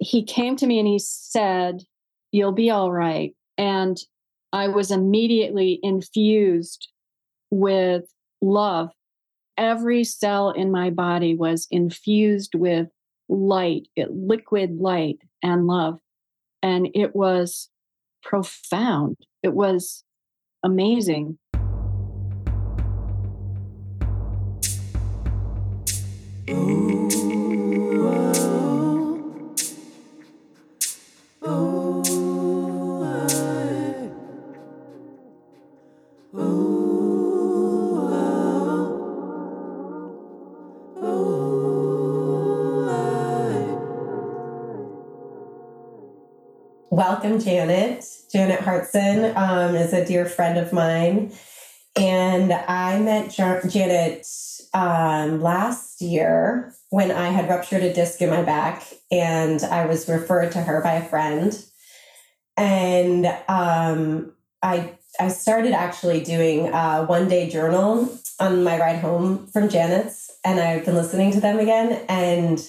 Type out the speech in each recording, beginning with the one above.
he came to me and he said, You'll be all right. And I was immediately infused with love. Every cell in my body was infused with light, liquid light and love. And it was profound. It was amazing. Welcome Janet. Janet Heartson um, is a dear friend of mine. And I met Janet um, last year when I had ruptured a disc in my back, and I was referred to her by a friend. And um, I I started actually doing a one day journal on my ride home from Janet's, and I've been listening to them again. And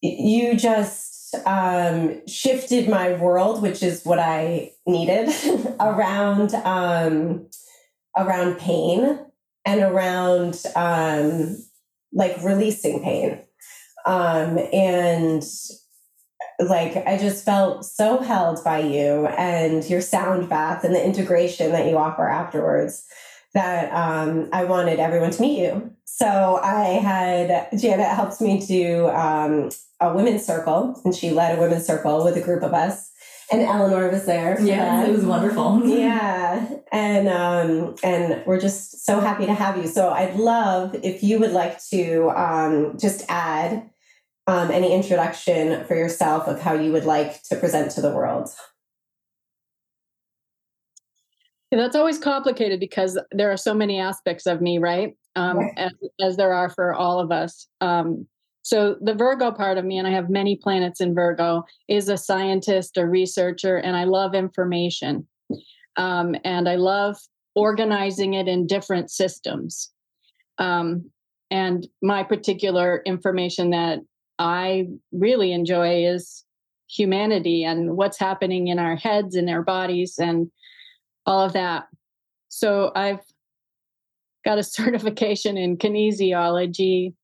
you just um, shifted my world, which is what I needed around um, around pain and around um, like releasing pain. Um, and like I just felt so held by you and your sound bath and the integration that you offer afterwards that um, I wanted everyone to meet you. So I had Janet helped me do um, a women's circle, and she led a women's circle with a group of us. And Eleanor was there. Yeah, it was wonderful. yeah, and um, and we're just so happy to have you. So I'd love if you would like to um, just add um, any introduction for yourself of how you would like to present to the world. That's always complicated because there are so many aspects of me, right? Um, right. As, as, there are for all of us. Um, so the Virgo part of me, and I have many planets in Virgo, is a scientist, a researcher, and I love information. Um, and I love organizing it in different systems. Um, and my particular information that I really enjoy is humanity and what's happening in our heads and our bodies and all of that. So I've got a certification in kinesiology,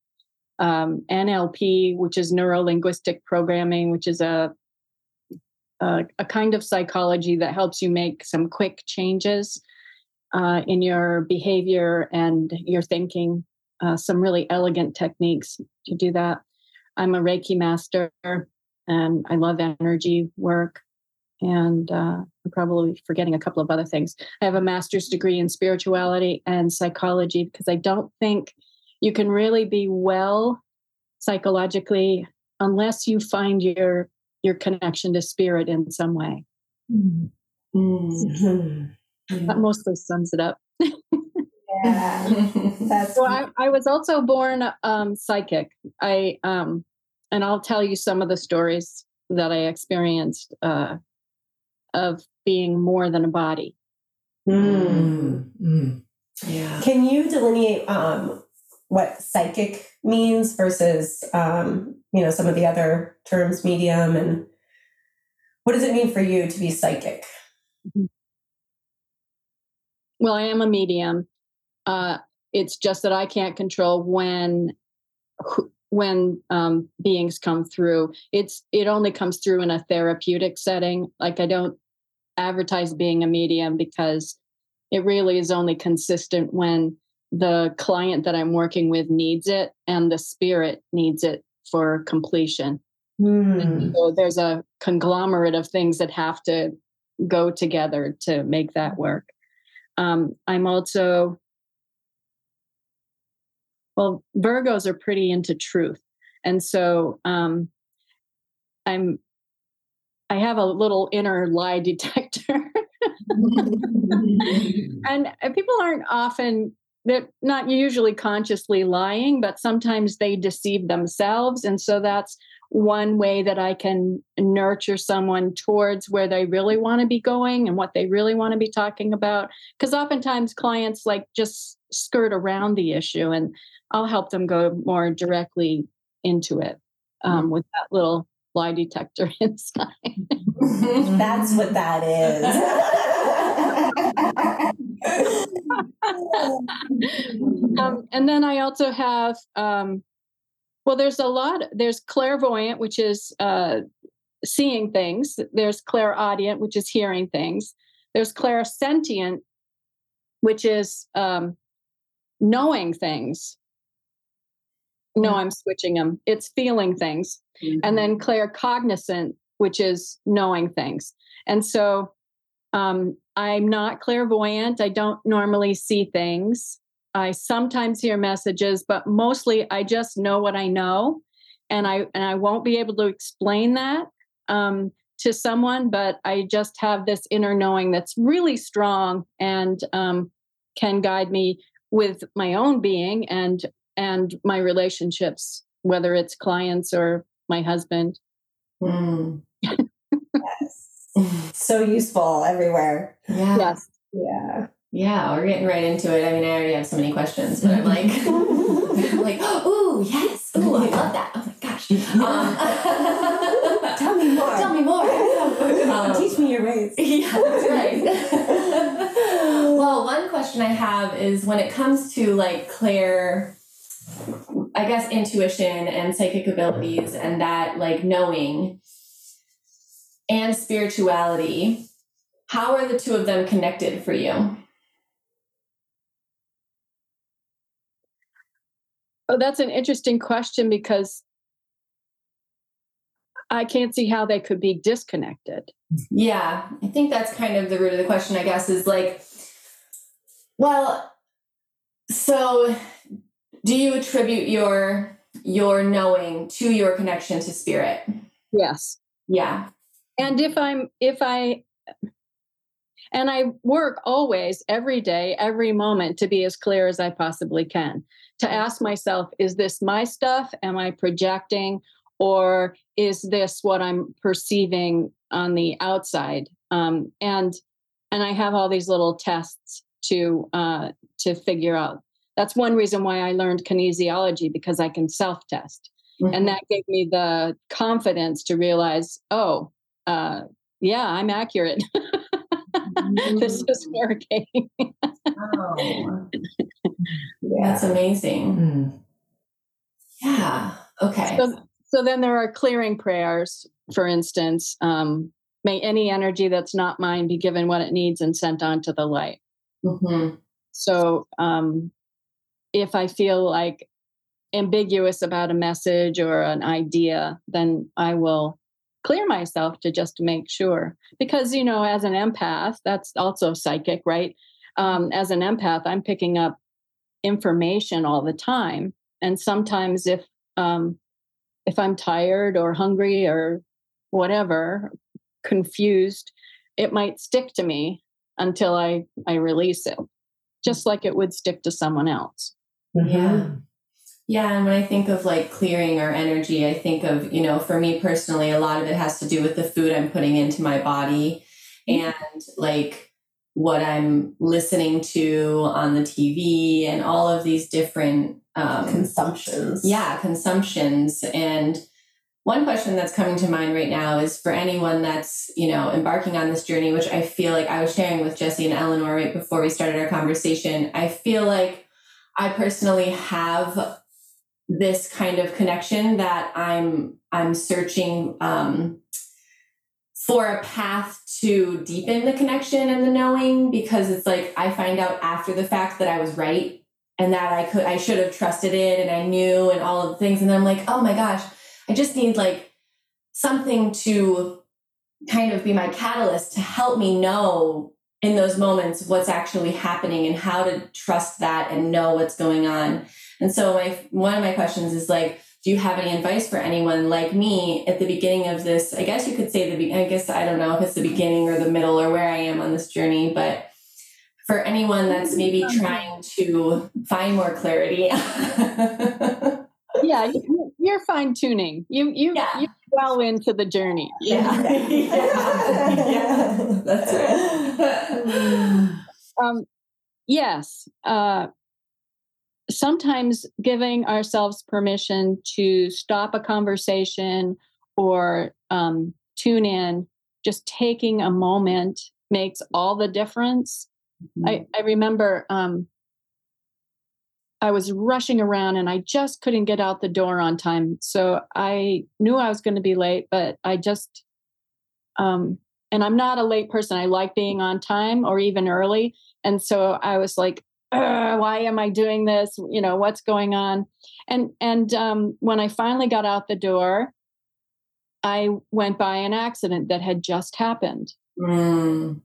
um, NLP, which is neuro linguistic programming, which is a, a, a kind of psychology that helps you make some quick changes uh, in your behavior and your thinking. Uh, some really elegant techniques to do that. I'm a Reiki master and I love energy work. And uh, I'm probably forgetting a couple of other things. I have a master's degree in spirituality and psychology because I don't think you can really be well psychologically unless you find your your connection to spirit in some way. Mm-hmm. that mostly sums it up. Yeah. That's so I, I, was also born um, psychic. I um and i'll tell you some of the stories that i experienced uh, of being more than a body mm. Mm. yeah can you delineate um what psychic means versus um, you know some of the other terms medium and what does it mean for you to be psychic mm-hmm. well i am a medium uh, it's just that i can't control when when um, beings come through it's it only comes through in a therapeutic setting like i don't advertise being a medium because it really is only consistent when the client that I'm working with needs it and the spirit needs it for completion. Mm. So there's a conglomerate of things that have to go together to make that work. Um, I'm also, well, Virgos are pretty into truth. And so um, I'm, I have a little inner lie detector. and people aren't often they're not usually consciously lying, but sometimes they deceive themselves. And so that's one way that I can nurture someone towards where they really want to be going and what they really want to be talking about. Because oftentimes clients like just skirt around the issue, and I'll help them go more directly into it um, mm-hmm. with that little lie detector inside. That's what that is. um, and then I also have, um, well, there's a lot, there's clairvoyant, which is uh, seeing things. There's clairaudient, which is hearing things. There's clairsentient, which is um, knowing things. No, I'm switching them. It's feeling things. Mm-hmm. And then claircognizant, which is knowing things. And so um, I'm not clairvoyant. I don't normally see things. I sometimes hear messages, but mostly I just know what I know, and I and I won't be able to explain that um, to someone. But I just have this inner knowing that's really strong and um, can guide me with my own being and and my relationships, whether it's clients or my husband. Mm. yes. so useful everywhere. Yeah. Yes. Yeah. Yeah, we're getting right into it. I mean, I already have so many questions, but I'm like, I'm like, oh yes, oh I love that. Oh my gosh. Um, Tell me more. Tell me more. Um, Teach me your ways. Yeah, that's right. well, one question I have is when it comes to like Claire I guess intuition and psychic abilities and that like knowing and spirituality, how are the two of them connected for you? Oh, that's an interesting question because I can't see how they could be disconnected. Yeah, I think that's kind of the root of the question, I guess, is like, well, so do you attribute your your knowing to your connection to spirit? Yes. Yeah. And if i'm if i and i work always every day every moment to be as clear as i possibly can to ask myself is this my stuff? Am i projecting? Or is this what i'm perceiving on the outside? Um, and and i have all these little tests to uh, to figure out that's one reason why I learned kinesiology because I can self test. Mm-hmm. And that gave me the confidence to realize, oh, uh, yeah, I'm accurate. mm-hmm. this is working. oh. yeah. That's amazing. Mm. Yeah. Okay. So, so then there are clearing prayers, for instance. Um, may any energy that's not mine be given what it needs and sent on to the light. Mm-hmm. So um, if I feel like ambiguous about a message or an idea, then I will clear myself to just make sure. Because, you know, as an empath, that's also psychic, right? Um, as an empath, I'm picking up information all the time. And sometimes if um, if I'm tired or hungry or whatever, confused, it might stick to me until I, I release it, just like it would stick to someone else. Mm-hmm. Yeah. Yeah. And when I think of like clearing our energy, I think of, you know, for me personally, a lot of it has to do with the food I'm putting into my body mm-hmm. and like what I'm listening to on the TV and all of these different um, consumptions. Yeah, consumptions. And one question that's coming to mind right now is for anyone that's, you know, embarking on this journey, which I feel like I was sharing with Jesse and Eleanor right before we started our conversation. I feel like I personally have this kind of connection that I'm I'm searching um, for a path to deepen the connection and the knowing because it's like I find out after the fact that I was right and that I could I should have trusted it and I knew and all of the things. And I'm like oh my gosh I just need like something to kind of be my catalyst to help me know in those moments what's actually happening and how to trust that and know what's going on. And so my one of my questions is like, do you have any advice for anyone like me at the beginning of this? I guess you could say the I guess I don't know if it's the beginning or the middle or where I am on this journey, but for anyone that's maybe trying to find more clarity. yeah, you're fine tuning. You you yeah. you well into the journey. Yeah, yeah. yeah. that's right. um, yes. Uh, sometimes giving ourselves permission to stop a conversation or um, tune in, just taking a moment makes all the difference. Mm-hmm. I, I remember um, I was rushing around and I just couldn't get out the door on time. So I knew I was going to be late, but I just, um, and I'm not a late person. I like being on time or even early. And so I was like, why am I doing this? You know, what's going on? And and um, when I finally got out the door, I went by an accident that had just happened. Mm.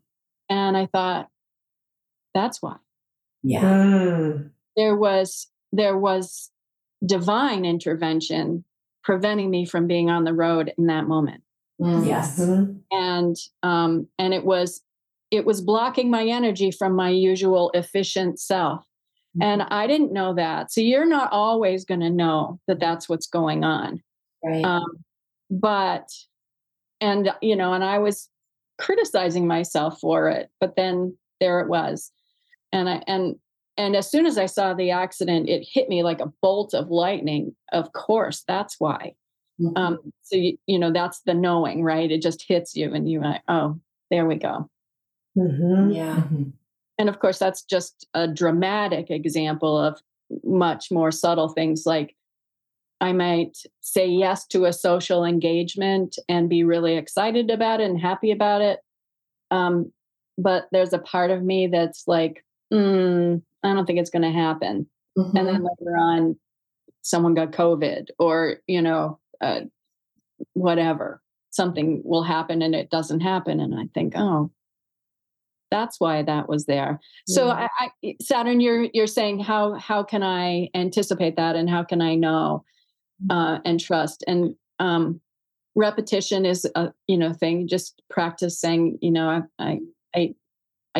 And I thought, that's why. Yeah. Mm. There was there was divine intervention preventing me from being on the road in that moment. Mm. Yes. Mm-hmm. And um and it was it was blocking my energy from my usual efficient self. Mm-hmm. And I didn't know that. So you're not always going to know that that's what's going on. Right. Um, but, and, you know, and I was criticizing myself for it, but then there it was. And I, and, and as soon as I saw the accident, it hit me like a bolt of lightning. Of course, that's why. Mm-hmm. Um, so you, you know that's the knowing, right? It just hits you, and you're like, oh, there we go. Mm-hmm. Yeah. Mm-hmm. And of course, that's just a dramatic example of much more subtle things like I might say yes to a social engagement and be really excited about it and happy about it. Um, but there's a part of me that's like, mm, I don't think it's going to happen. Mm-hmm. And then mm-hmm. later on, someone got COVID or, you know, uh, whatever, something will happen and it doesn't happen. And I think, oh, that's why that was there so I, I, saturn you're you're saying how how can i anticipate that and how can i know mm-hmm. uh, and trust and um, repetition is a you know thing just practice saying you know i i i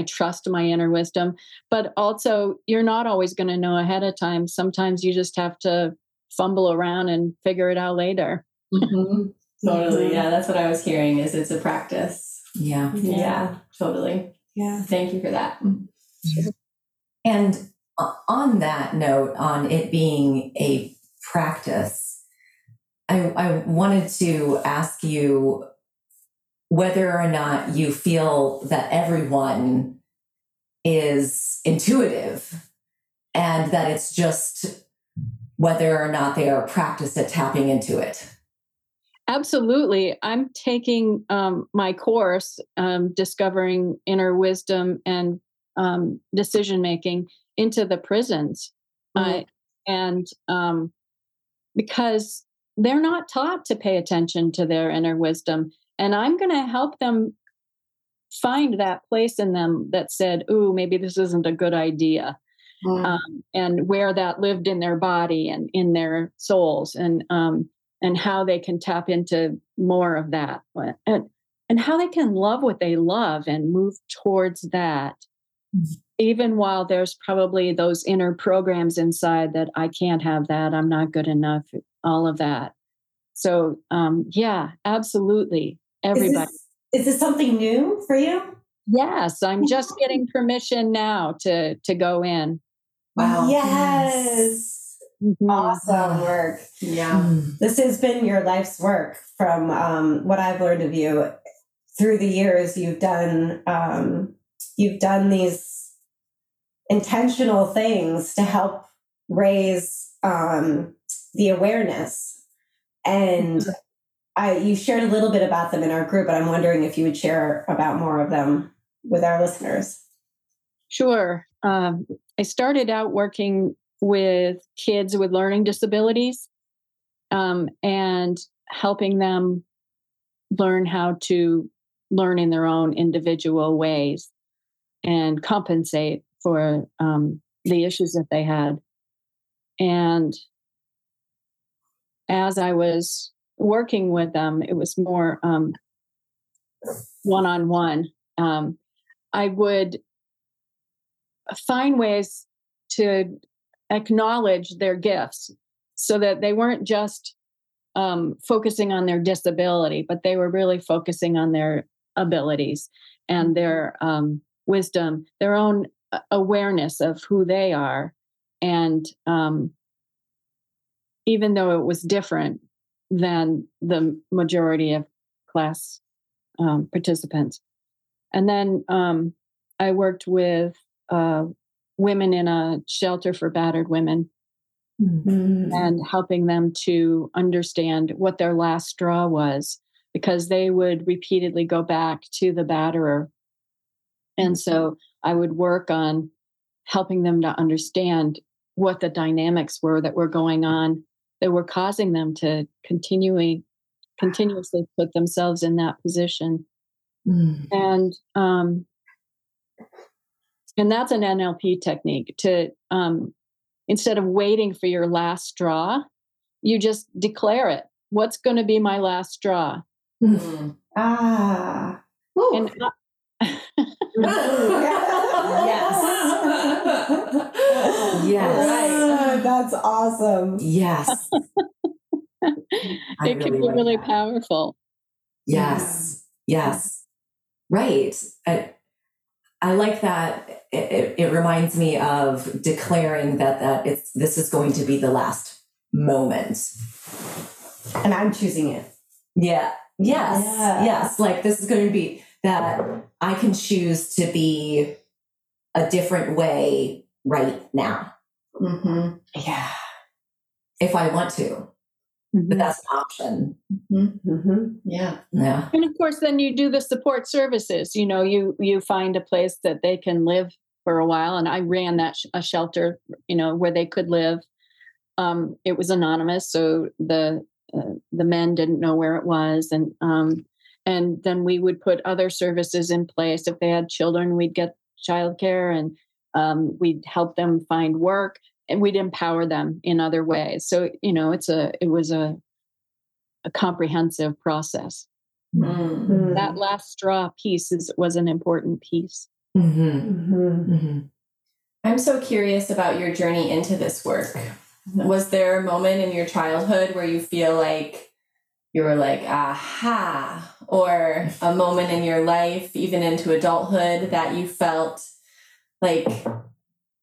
trust my inner wisdom but also you're not always going to know ahead of time. Sometimes you just have to fumble around and figure it out later. Mm-hmm. totally yeah that's what i was hearing is it's a practice. Yeah. Yeah, yeah totally. Yeah. Thank you for that. And on that note, on it being a practice, I, I wanted to ask you whether or not you feel that everyone is intuitive and that it's just whether or not they are practiced at tapping into it. Absolutely. I'm taking um, my course, um, Discovering Inner Wisdom and um, Decision Making, into the prisons. Mm-hmm. Uh, and um, because they're not taught to pay attention to their inner wisdom. And I'm going to help them find that place in them that said, Ooh, maybe this isn't a good idea. Mm-hmm. Um, and where that lived in their body and in their souls. And um, and how they can tap into more of that and, and how they can love what they love and move towards that mm-hmm. even while there's probably those inner programs inside that i can't have that i'm not good enough all of that so um, yeah absolutely everybody is this, is this something new for you yes i'm just getting permission now to to go in wow yes Mm-hmm. Awesome work. Yeah. Mm. This has been your life's work from um, what I've learned of you through the years. You've done um, you've done these intentional things to help raise um, the awareness, and mm-hmm. I you shared a little bit about them in our group, but I'm wondering if you would share about more of them with our listeners. Sure. Um, I started out working with kids with learning disabilities um, and helping them learn how to learn in their own individual ways and compensate for um, the issues that they had. And as I was working with them, it was more one on one. I would find ways to acknowledge their gifts so that they weren't just um, focusing on their disability, but they were really focusing on their abilities and mm-hmm. their um, wisdom, their own uh, awareness of who they are. And um, even though it was different, than the majority of class um, participants. And then um, I worked with uh, women in a shelter for battered women Mm-hmm. and helping them to understand what their last straw was because they would repeatedly go back to the batterer. And so I would work on helping them to understand what the dynamics were that were going on that were causing them to continually continuously put themselves in that position Mm. and um and that's an nlp technique to um instead of waiting for your last straw you just declare it what's going to be my last straw Mm. Ah. and I- Yes. Ah, That's awesome. Yes. It can be like really that. powerful Yes. Yes. Right. I, I like that. It, it, it reminds me of declaring that that it's this is going to be the last moment. And I'm choosing it. Yeah. Yes. Yeah. Yes. Like this is going to be that I can choose to be a different way right now Mm-hmm. Yeah. if I want to. But that's an option. Mm-hmm. Yeah. Yeah. and of course then you do the support services you know you you find a place that they can live for a while and i ran that sh- a shelter you know where they could live um it was anonymous so the uh, the men didn't know where it was and um and then we would put other services in place if they had children we'd get childcare and um, we'd help them find work and we'd empower them in other ways so you know it's a it was a a comprehensive process Mm. that last straw piece is was an important piece Mm-hmm. Mm-hmm. Mm-hmm. I'm so curious about your journey into this work. Was there a moment in your childhood where you feel like you were like, aha, or a moment in your life, even into adulthood, that you felt like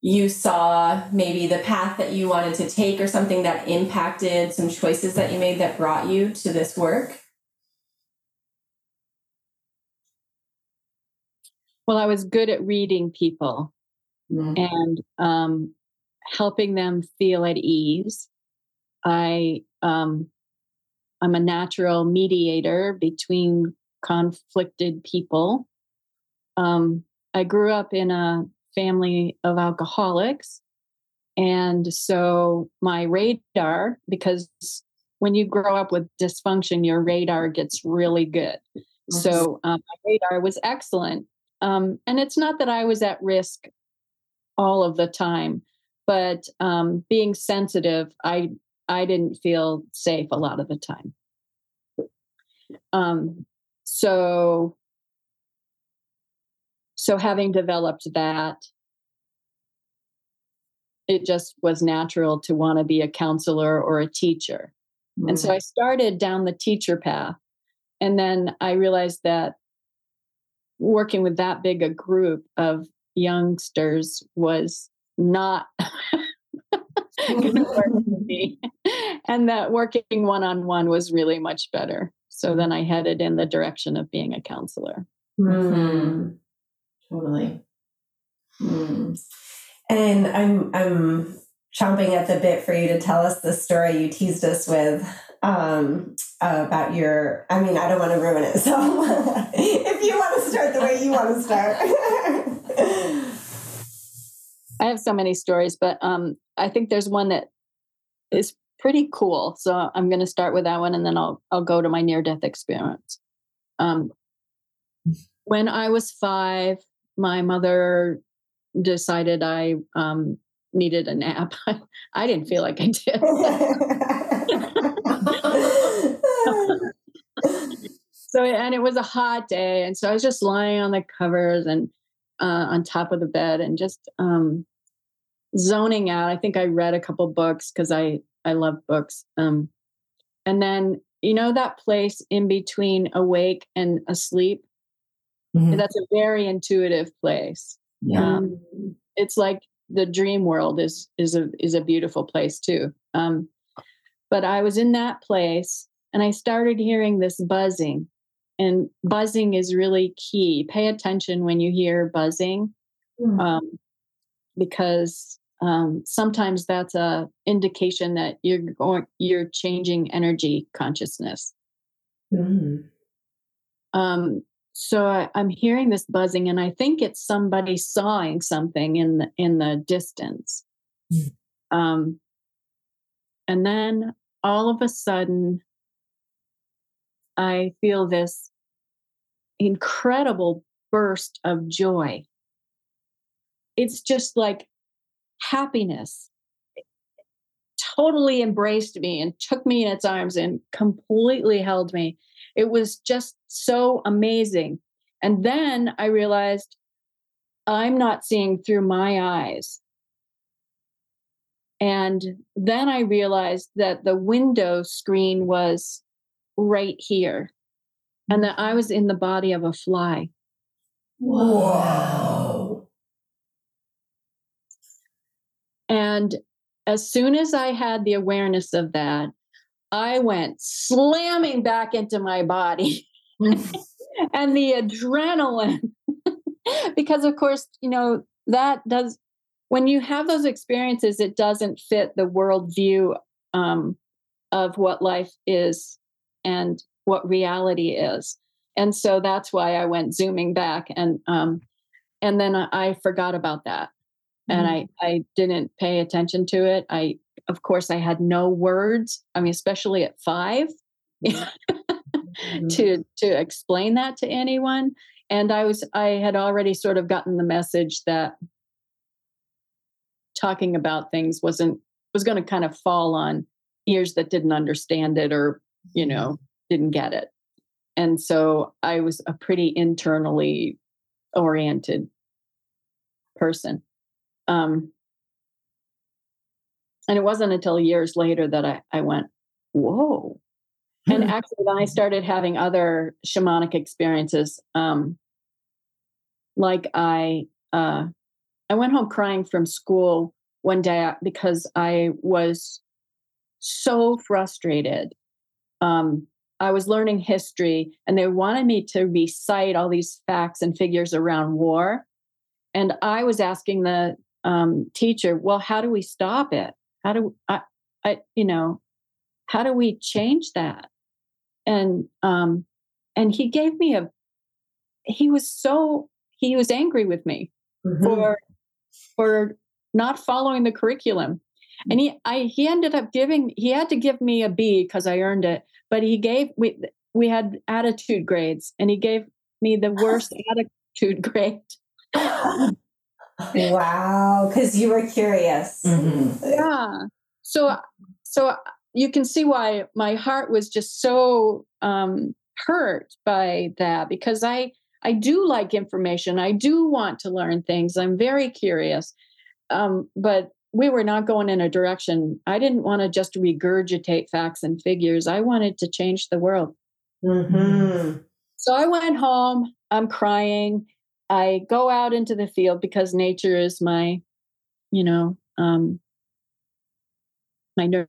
you saw maybe the path that you wanted to take or something that impacted some choices that you made that brought you to this work? well i was good at reading people and um, helping them feel at ease. I um, i'm a natural mediator between conflicted people. Um, i grew up in a family of alcoholics. And so my radar because when you grow up with dysfunction your radar gets really good. So um, my radar was excellent. Um, and it's not that i was at risk all of the time but um, being sensitive i i didn't feel safe a lot of the time. Um, so so having developed that it just was natural to want to be a counselor or a teacher and so I started down the teacher path. And then I realized that working with that big a group of youngsters was not going to work for me. And that working one on one was really much better. So then I headed in the direction of being a counselor. Mhm. Totally. Mm. And I'm I'm chomping at the bit for you to tell us the story you teased us with um, about your. I mean, I don't want to ruin it. So if you want to start the way you want to start. I have so many stories, but um, I think there's one that is pretty cool. So I'm going to start with that one, and then I'll I'll go to my near death experience. Um, when I was five, my mother decided I um, needed a nap. I didn't feel like I did. so and it was a hot day, and so I was just lying on the covers and uh, on top of the bed and just um, zoning out. I think I read a couple books because I I love books. Um, and then you know that place in between awake and asleep. Mhm. That's a very intuitive place. Yeah. Um, it's like the dream world is is a is a beautiful place too. Um, but I was in that place and I started hearing this buzzing. And buzzing is really key. Pay attention when you hear buzzing, mm. um, because um, sometimes that's a indication that you're going, you're changing energy consciousness. Mm. Um, so I, am hearing this buzzing, and I think it's somebody sawing something in the in the distance. Mm. Um, and then all of a sudden, I feel this incredible burst of joy. It's just like happiness totally embraced me and took me in its arms and completely held me. It was just so amazing. And then I realized I'm not seeing through my eyes. And then I realized that the window screen was right here and that I was in the body of a fly. Wow. And as soon as I had the awareness of that, I went slamming back into my body. and the adrenaline, because of course, you know, that does, when you have those experiences, it doesn't fit the worldview um, of what life is and what reality is. And so that's why I went zooming back and um and then I, I forgot about that. Mm-hmm. And I I didn't pay attention to it. I of course I had no words. I mean especially at 5 mm-hmm. to to explain that to anyone and I was I had already sort of gotten the message that talking about things wasn't was going to kind of fall on ears that didn't understand it or you mm-hmm. know didn't get it. And so I was a pretty internally oriented person. Um, and it wasn't until years later that I, I went, whoa. And hmm. actually, then I started having other shamanic experiences. Um, like I, uh, I went home crying from school one day because I was so frustrated um, I was learning history and they wanted me to recite all these facts and figures around war. And I was asking the um, teacher, well, how do we stop it? How do I, I, you know, how do we change that? And um, and he gave me a. He was so he was angry with me mm-hmm. for for not following the curriculum, and he I he ended up giving he had to give me a B because I earned it, but he gave we we had attitude grades and he gave me the worst attitude grade wow because you were curious mm-hmm. yeah so so you can see why my heart was just so um hurt by that because i i do like information i do want to learn things i'm very curious um but we were not going in a direction. I didn't want to just regurgitate facts and figures. I wanted to change the world. Mm-hmm. So I went home. I'm crying. I go out into the field because nature is my, you know, um, my nurture.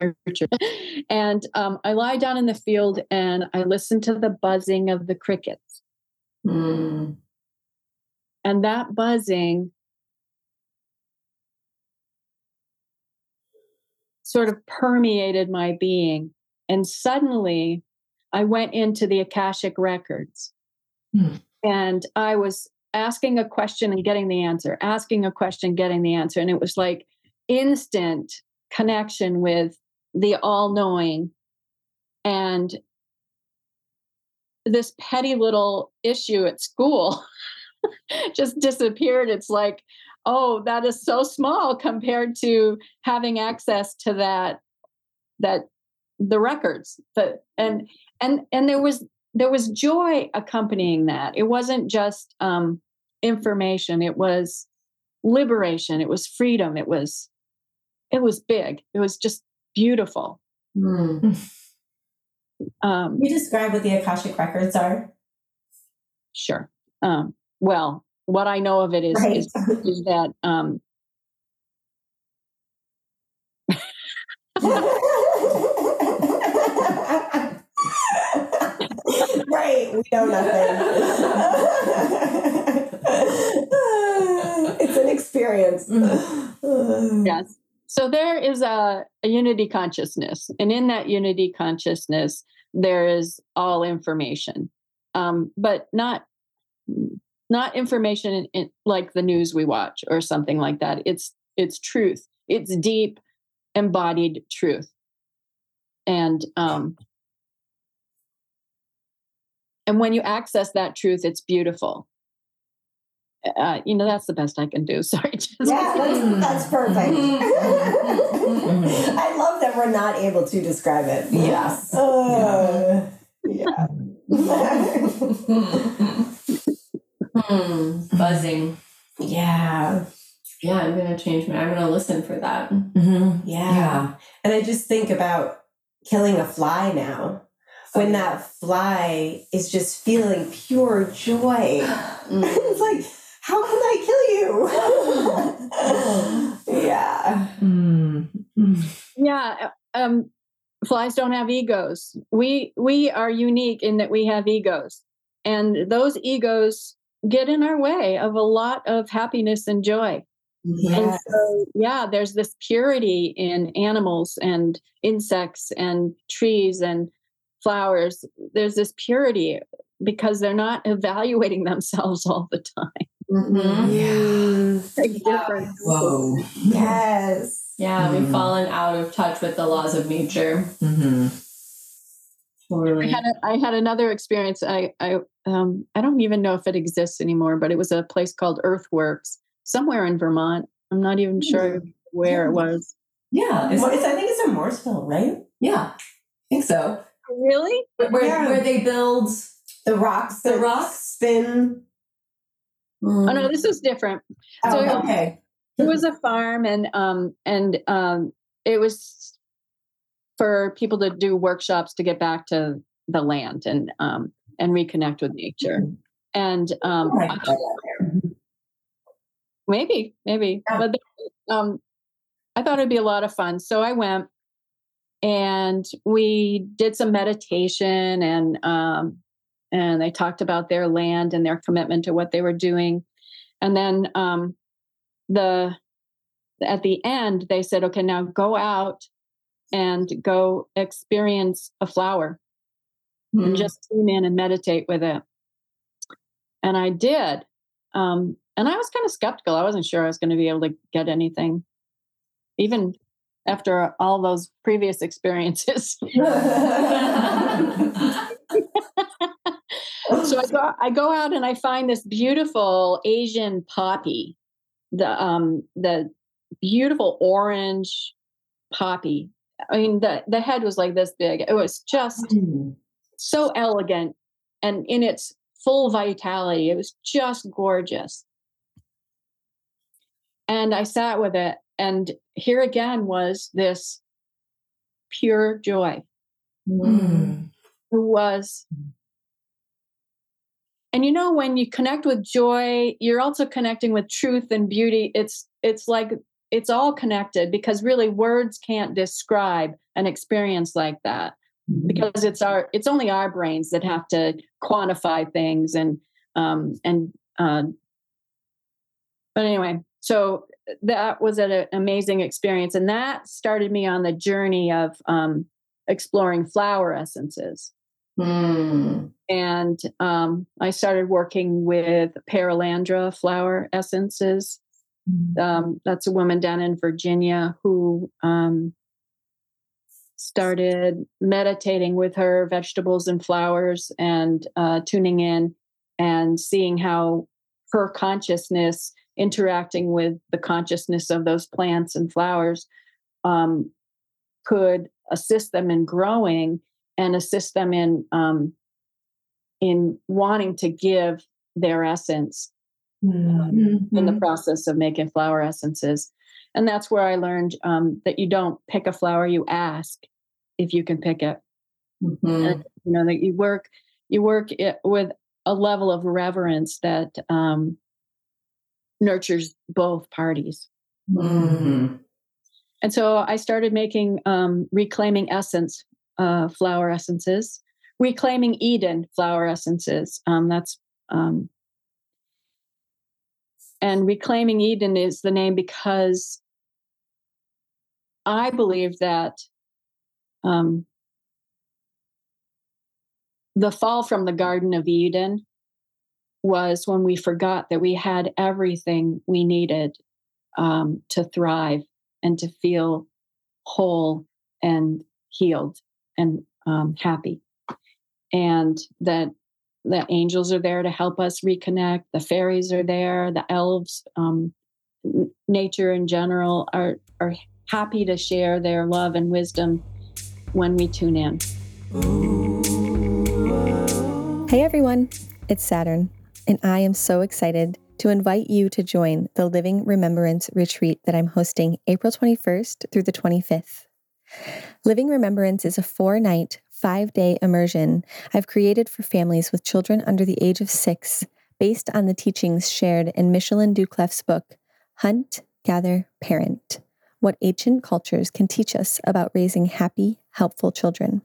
and um, I lie down in the field and I listen to the buzzing of the crickets. Mm. And that buzzing sort of permeated my being. And suddenly I went into the Akashic records hmm. And I was asking a question and getting the answer, asking a question, getting the answer. And it was like instant connection with the all knowing. And this petty little issue at school just disappeared. It's like, oh that is so small compared to having access to that that the records that and and and there was there was joy accompanying that. It wasn't just um information. It was liberation. It was freedom. It was it was big. It was just beautiful. Mm. um Can you describe what the akashic records are? Sure. Um well what I know of it is right. is, is, that um, great. We know nothing. it's an experience. yes. So there is a, a unity consciousness, and in that unity consciousness, there is all information, um, but not not information in, in, like the news we watch or something like that. It's it's truth. It's deep, embodied truth, and um, and when you access that truth, it's beautiful. Uh, you know, that's the best I can do. Sorry. Yeah, that's, that's perfect. I love that we're not able to describe it. Yes. Uh, yeah. hmm, buzzing. yeah. Yeah, I'm gonna change my. I'm gonna listen for that. Mm-hmm. Yeah. Yeah. And I just think about killing a fly now. When that fly is just feeling pure joy. Mm. it's like, how can I kill you? yeah. Mm-hmm. yeah um flies don't have egos we we are unique in that we have egos and those egos get in our way of a lot of happiness and joy and so yeah there's this purity in animals and insects and trees and flowers there's this purity because they're not evaluating themselves all the time Mhm. Mm, Big difference. Whoa. Yes. Yeah, Mm. we've fallen out of touch with the laws of nature. Mm-hmm. I had a, I had another experience. I I um I don't even know if it exists anymore, but it was a place called Earthworks somewhere in Vermont. I'm not even sure where it was. Yeah. Is Well, it's, I think it's in Morrisville, right? yeah. I think so. Really? Where, Yeah. where they build. The rocks. The rocks? spin. Mm. Oh no, this is different. Oh, So- Okay. It was a farm, and um and um it was for people to do workshops to get back to the land and um and reconnect with nature. And um Oh my I- God. maybe maybe Yeah. but um i thought it'd be a lot of fun so i went and we did some meditation and um and they talked about their land and their commitment to what they were doing and then um the at the end they said okay now go out and go experience a flower and Mm. just tune in and meditate with it. And I did. Um, and I was kind of skeptical. I wasn't sure I was going to be able to get anything, even after all those previous experiences. so I go, I go out and I find this beautiful Asian poppy, the um, the beautiful orange poppy. I mean, the the head was like this big. It was just Mm. so elegant and in its full vitality. It was just gorgeous. And I sat with it, and here again was this pure joy. Mm. Who was, and you know, when you connect with joy, you're also connecting with truth and beauty. It's it's like it's all connected because really words can't describe an experience like that. because it's our it's only our brains that have to quantify things and um and uh but anyway so that was an amazing experience and that started me on the journey of um exploring flower essences. Mm. and um i started working with Perelandra flower essences. Um, that's a woman down in Virginia who um, started meditating with her vegetables and flowers and uh, tuning in and seeing how her consciousness interacting with the consciousness of those plants and flowers um, could assist them in growing and assist them in um, in wanting to give their essence in the Mhm. process of making flower essences. And that's where I learned um, that you don't pick a flower, you ask if you can pick it. Mhm. You know, that you work you work it with a level of reverence that um, nurtures both parties. Mhm. And so I started making um, reclaiming essence uh, flower essences, reclaiming Eden flower essences. Um, that's um, and reclaiming Eden is the name because I believe that um, the fall from the Garden of Eden was when we forgot that we had everything we needed um, to thrive and to feel whole and healed and um, happy. And that the angels are there to help us reconnect, the fairies are there, the elves, um, nature in general are, are happy to share their love and wisdom when we tune in. Hey everyone, it's Saturn, and I am so excited to invite you to join the Living Remembrance retreat that I'm hosting April 21st through the 25th. Living Remembrance is a four night, five day immersion I've created for families with children under the age of six based on the teachings shared in Michaeleen Doucleff's book, Hunt, Gather, Parent What Ancient Cultures Can Teach Us About Raising Happy, Helpful Children.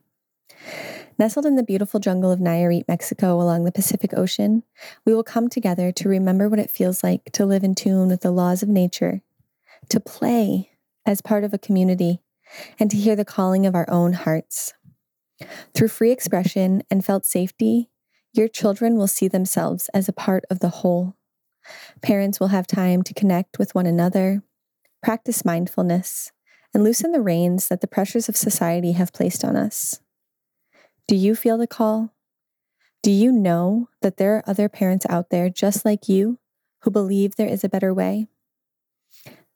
Nestled in the beautiful jungle of Nayarit, Mexico, along the Pacific Ocean, we will come together to remember what it feels like to live in tune with the laws of nature, to play as part of a community, and to hear the calling of our own hearts. Through free expression and felt safety, your children will see themselves as a part of the whole. Parents will have time to connect with one another, practice mindfulness, and loosen the reins that the pressures of society have placed on us. Do you feel the call? Do you know that there are other parents out there just like you who believe there is a better way?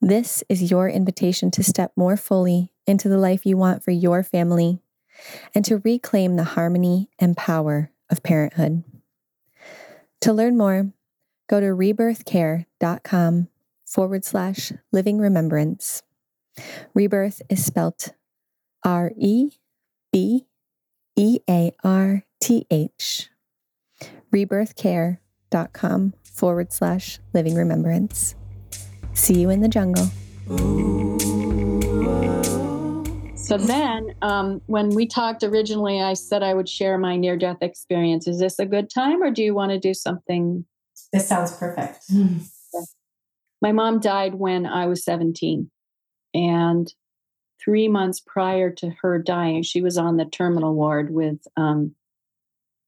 This is your invitation to step more fully into the life you want for your family and to reclaim the harmony and power of parenthood. To learn more, go to rebearthcare.com forward slash living remembrance. Rebearth is spelt R E B E A R T H. Rebearthcare.com forward slash living remembrance. See you in the jungle. So then, um, when we talked originally, I said I would share my near death experience. Is this a good time or do you want to do something? This sounds perfect. My mom died when I was 17. And three months prior to her dying, she was on the terminal ward with um,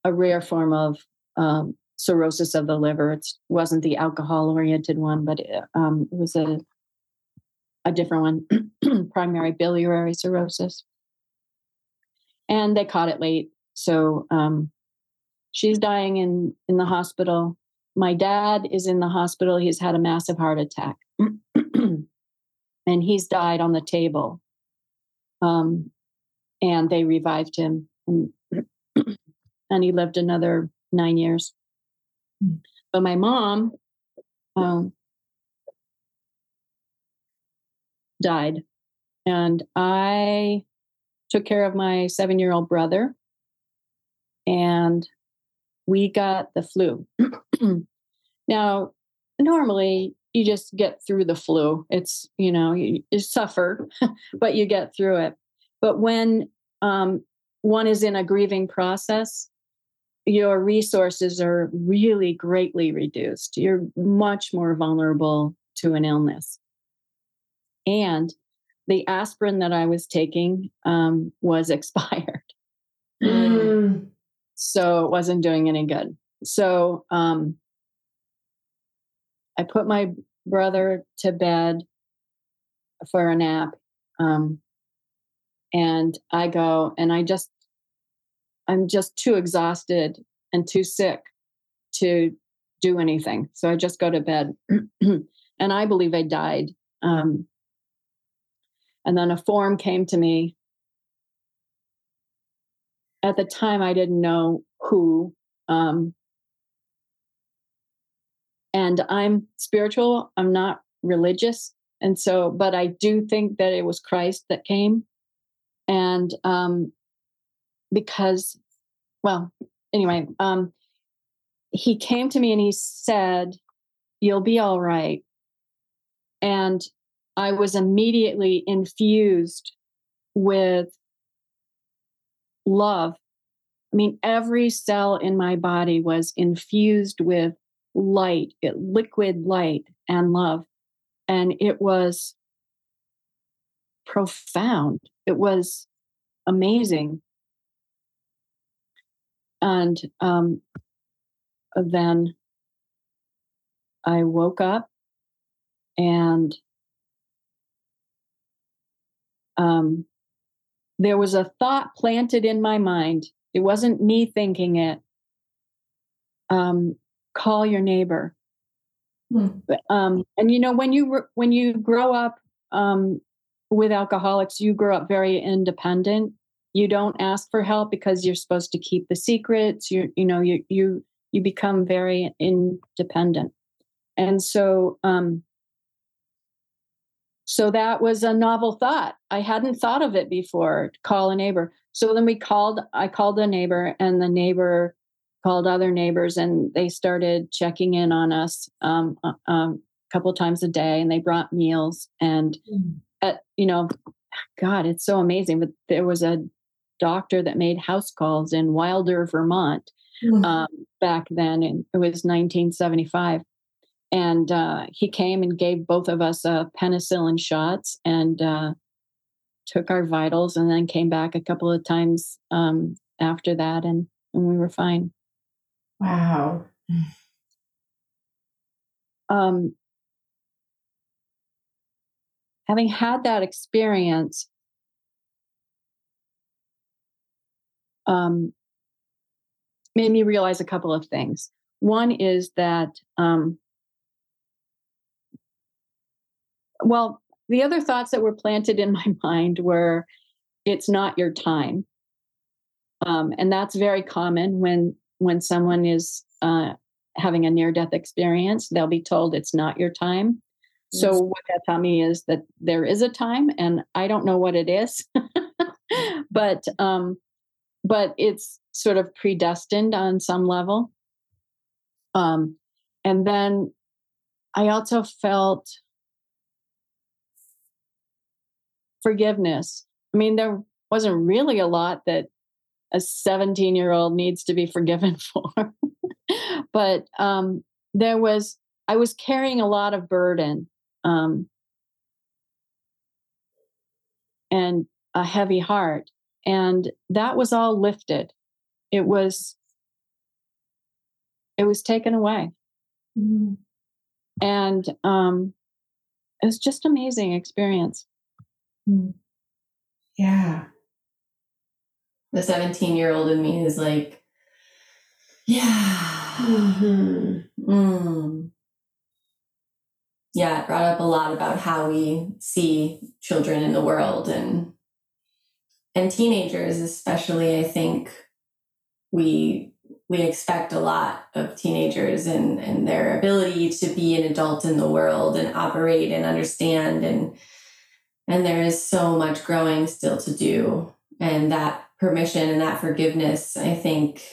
a rare form of um, cirrhosis of the liver. It wasn't the alcohol oriented one, but it, um, it was a a different one, primary biliary cirrhosis. And they caught it late, so um, she's dying in in the hospital. My dad is in the hospital. He's had a massive heart attack, and he's died on the table um, and they revived him, and, and, he lived another nine years. Mm. But my mom um, died, and I took care of my seven year old brother, and we got the flu. now, normally you just get through the flu. It's, you know, you, you suffer, but you get through it. But when um, one is in a grieving process, your resources are really greatly reduced. You're much more vulnerable to an illness. And the aspirin that I was taking um, was expired. Mm. So it wasn't doing any good. So um, I put my brother to bed for a nap. Um, and I go and I just, I'm just too exhausted and too sick to do anything. So I just go to bed. and I believe I died. Um, and then a form came to me. At the time, I didn't know who. Um, and I'm spiritual, I'm not religious. And so, but I do think that it was Christ that came. And um, because, well, anyway, um, he came to me and he said, You'll be all right. And I was immediately infused with love I mean, every cell in my body was infused with light, liquid light and love. And it was profound. It was amazing. And um, then I woke up and um, there was a thought planted in my mind. It wasn't me thinking it. Um, call your neighbor. Hmm. Um, and you know when you when you grow up um, with alcoholics, you grow up very independent. You don't ask for help because you're supposed to keep the secrets. You you know you you you become very independent, and so um, so that was a novel thought. I hadn't thought of it before. Call a neighbor. So then we called. I called a neighbor, and the neighbor called other neighbors, and they started checking in on us um, uh, um, a couple times a day, and they brought meals. And mm. at you know, God, it's so amazing. But there was a doctor that made house calls in Wilder, Vermont, mm. um, back then, and it was 1975 and uh, he came and gave both of us uh, penicillin shots and uh, took our vitals and then came back a couple of times um, after that and, and we were fine wow um, having had that experience um, made me realize a couple of things one is that um, well, the other thoughts that were planted in my mind were it's not your time. Um, and that's very common when when someone is uh, having a near death experience, they'll be told it's not your time. Yes. So what that taught me is that there is a time, and I don't know what it is, but um, but it's sort of predestined on some level. Um, and then I also felt forgiveness. I mean, there wasn't really a lot that a 17 year old needs to be forgiven for. but um, there was, I was carrying a lot of burden um, and a heavy heart. And that was all lifted. It was, it was taken away. Mm-hmm. And um, it was just amazing experience. Mm. Yeah. The 17 year old in me is like, yeah. Mm-hmm. Mm. Yeah, it brought up a lot about how we see children in the world and and teenagers especially I think we we expect a lot of teenagers and and their ability to be an adult in the world and operate and understand and and there is so much growing still to do. And that permission and that forgiveness, I think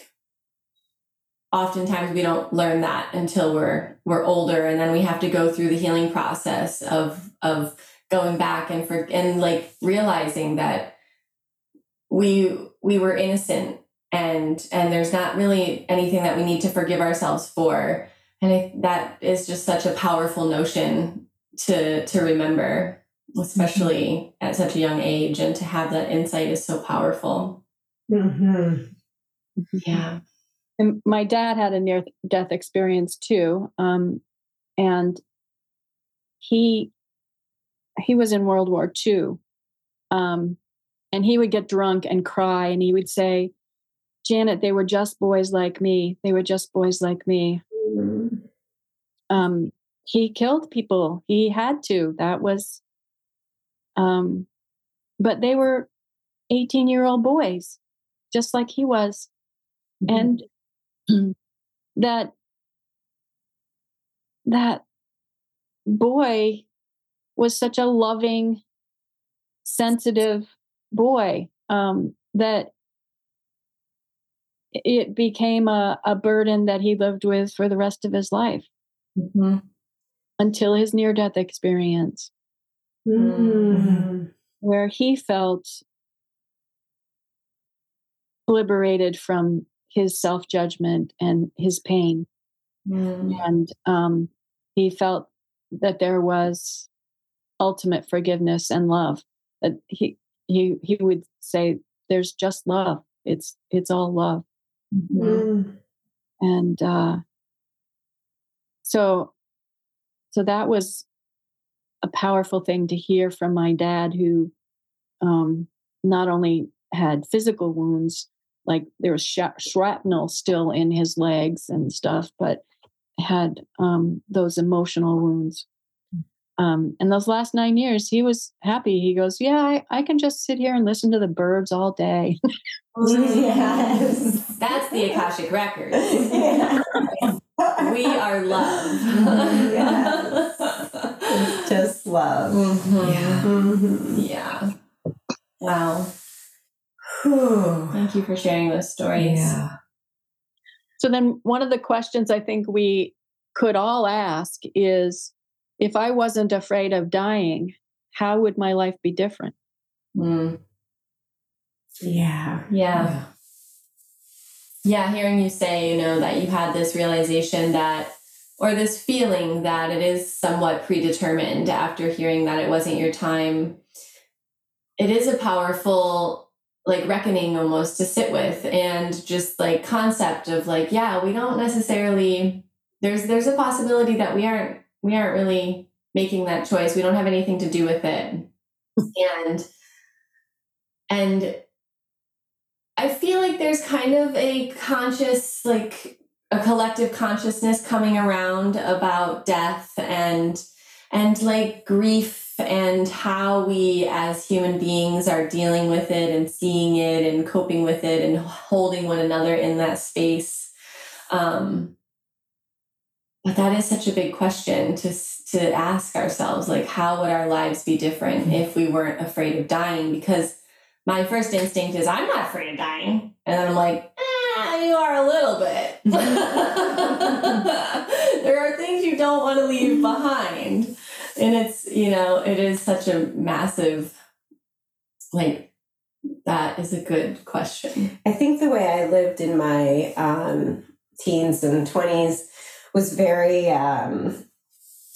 oftentimes we don't learn that until we're we're older and then we have to go through the healing process of of going back and for and like realizing that we we were innocent and and there's not really anything that we need to forgive ourselves for. And I, that is just such a powerful notion to to remember especially at such a young age, and to have that insight is so powerful. Mm-hmm. Yeah. And my dad had a near death experience too. Um, and he he was in World War II. Um, and he would get drunk and cry and he would say, Janet, they were just boys like me. They were just boys like me. Mm-hmm. Um, he killed people. He had to. That was um, but they were 18 year old boys, just like he was. Mm-hmm. And that that boy was such a loving, sensitive boy um, that it became a, a burden that he lived with for the rest of his life mm-hmm. until his near death experience mm. where he felt liberated from his self judgment and his pain. Mm. And um, he felt that there was ultimate forgiveness and love. That he he he would say, "There's just love. It's it's all love." Mm. And uh, so so that was a powerful thing to hear from my dad, who um, not only had physical wounds, like there was shrapnel still in his legs and stuff, but had um, those emotional wounds. Um, and those last nine years, he was happy. He goes, "Yeah, I, I can just sit here and listen to the birds all day." yes, that's the akashic record. we are love. yes. Just love. Mm-hmm. Yeah. Mm-hmm. Yeah. Wow. Thank you for sharing those stories. Yeah. So then one of the questions I think we could all ask is if I wasn't afraid of dying, how would my life be different? Mm. Yeah. Yeah. Yeah, hearing you say, you know, that you had this realization that or this feeling that it is somewhat predetermined after hearing that it wasn't your time. It is a powerful like reckoning almost to sit with and just like concept of like yeah we don't necessarily there's there's a possibility that we aren't we aren't really making that choice. We don't have anything to do with it. And and i feel like there's kind of a conscious like a collective consciousness coming around about death and and like grief and how we as human beings are dealing with it and seeing it and coping with it and holding one another in that space. Um, but that is such a big question to to ask ourselves like how would our lives be different if we weren't afraid of dying? Because my first instinct is i'm not afraid of dying. And then i'm like eh, you are a little bit. There are things you don't want to leave behind. And it's you know it is such a massive like that is a good question. I think the way i lived in my um, teens and 20s was very um,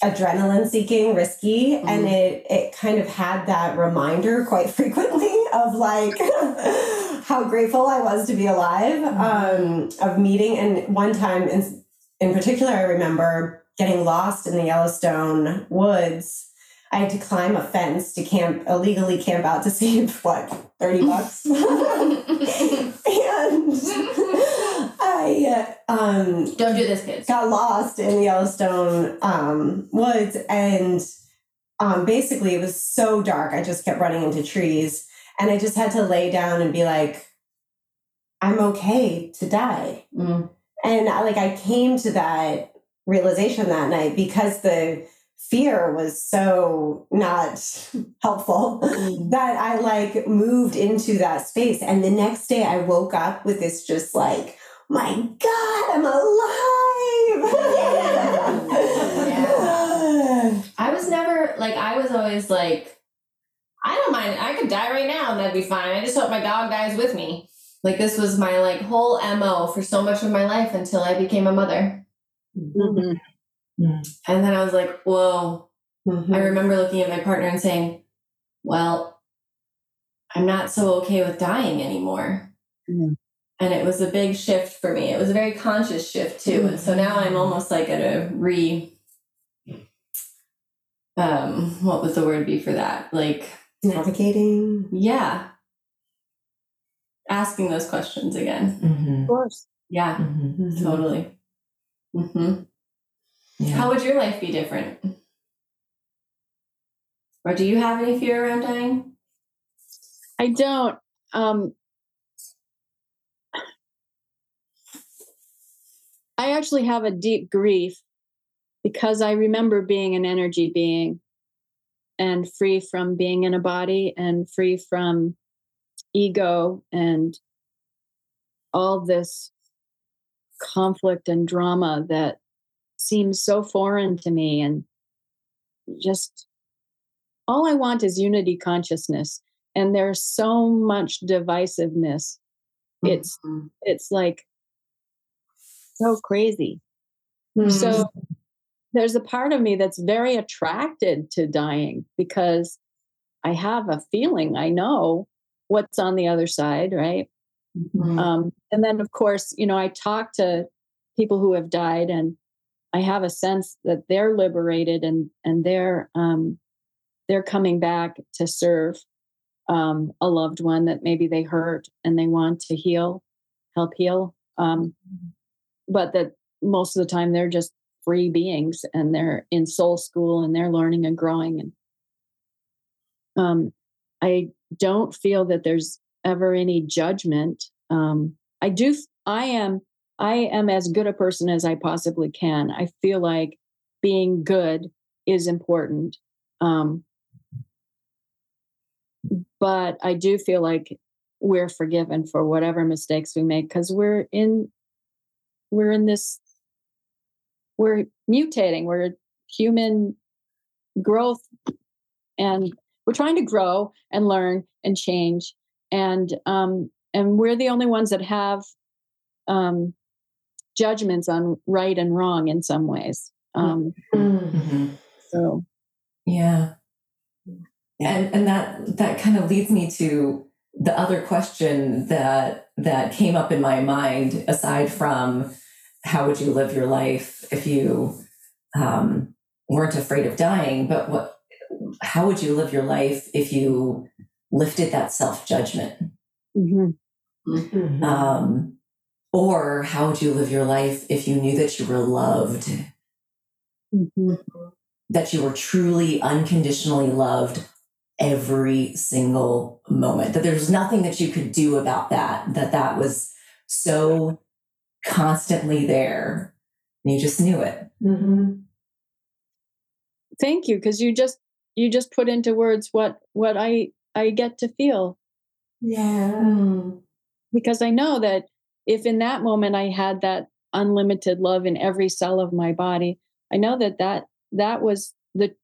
adrenaline seeking risky mm-hmm. and it it kind of had that reminder quite frequently of like how grateful i was to be alive mm-hmm. um, of meeting and one time in, in particular i remember getting lost in the Yellowstone woods, I had to climb a fence to camp illegally camp out to save what thirty bucks, and I um, don't do this, kids. Got lost in the Yellowstone um, woods, and um, basically it was so dark. I just kept running into trees, and I just had to lay down and be like, "I'm okay to die." Mm. And I, like I came to that realization that night because the fear was so not helpful mm. that I like moved into that space. And the next day I woke up with this just like, my God, I'm alive. yeah. I was never like, I was always like, I don't mind. I could die right now and that'd be fine. I just hope my dog dies with me. Like this was my like whole MO for so much of my life until I became a mother. Mm-hmm. Mm-hmm. And then I was like, whoa. Mm-hmm. I remember looking at my partner and saying, well, I'm not so okay with dying anymore. Mm-hmm. And it was a big shift for me. It was a very conscious shift too. And so now I'm almost like at a re um what would the word be for that? Like navigating. Yeah. Asking those questions again. Mm-hmm. Of course. Yeah. Mm-hmm. Totally. Mm-hmm. Yeah. How would your life be different? Or do you have any fear around dying? I don't. Um, I actually have a deep grief because I remember being an energy being and free from being in a body and free from ego and all this conflict and drama that seems so foreign to me and just all I want is unity consciousness. And there's so much divisiveness it's mm-hmm. it's like so crazy mm-hmm. so there's a part of me that's very attracted to dying because i have a feeling i know what's on the other side right mm-hmm. um, and then of course you know i talk to people who have died and i have a sense that they're liberated and and they're um, they're coming back to serve um, a loved one that maybe they hurt and they want to heal, help heal. Um, but that most of the time they're just free beings and they're in soul school and they're learning and growing. And um, I don't feel that there's ever any judgment. Um, I do. I am. I am as good a person as I possibly can. I feel like being good is important. Um, but I do feel like we're forgiven for whatever mistakes we make because we're in we're in this we're mutating we're human growth and we're trying to grow and learn and change and um and we're the only ones that have um judgments on right and wrong in some ways um. Mm-hmm. so. Yeah. And and that that kind of leads me to the other question that that came up in my mind aside from how would you live your life if you um, weren't afraid of dying but what how would you live your life if you lifted that self-judgment mm-hmm. Mm-hmm. Um, or how would you live your life if you knew that you were loved mm-hmm. that you were truly unconditionally loved every single moment that there's nothing that you could do about that that that was so constantly there and you just knew it mm-hmm. thank you because you just you just put into words what what i i get to feel yeah mm. because i know that if in that moment i had that unlimited love in every cell of my body i know that that that was the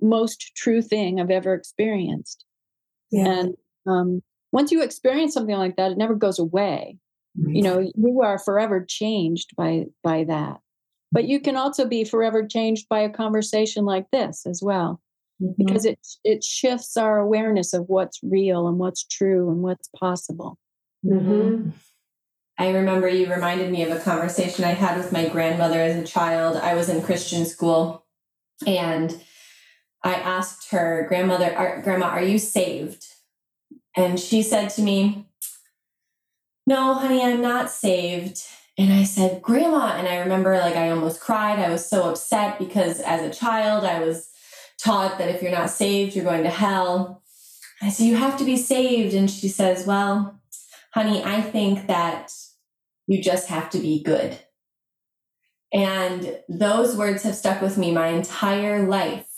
most true thing I've ever experienced. Yeah. And um, once you experience something like that, it never goes away. Mm-hmm. You know, you are forever changed by by that. But you can also be forever changed by a conversation like this as well, mm-hmm. because it it shifts our awareness of what's real and what's true and what's possible. Mm-hmm. I remember you reminded me of a conversation I had with my grandmother as a child. I was in Christian school, and I asked her, grandmother, are, grandma, are you saved? And she said to me, no, honey, I'm not saved. And I said, grandma. And I remember like I almost cried. I was so upset because as a child, I was taught that if you're not saved, you're going to hell. I said, you have to be saved. And she says, well, honey, I think that you just have to be good. And those words have stuck with me my entire life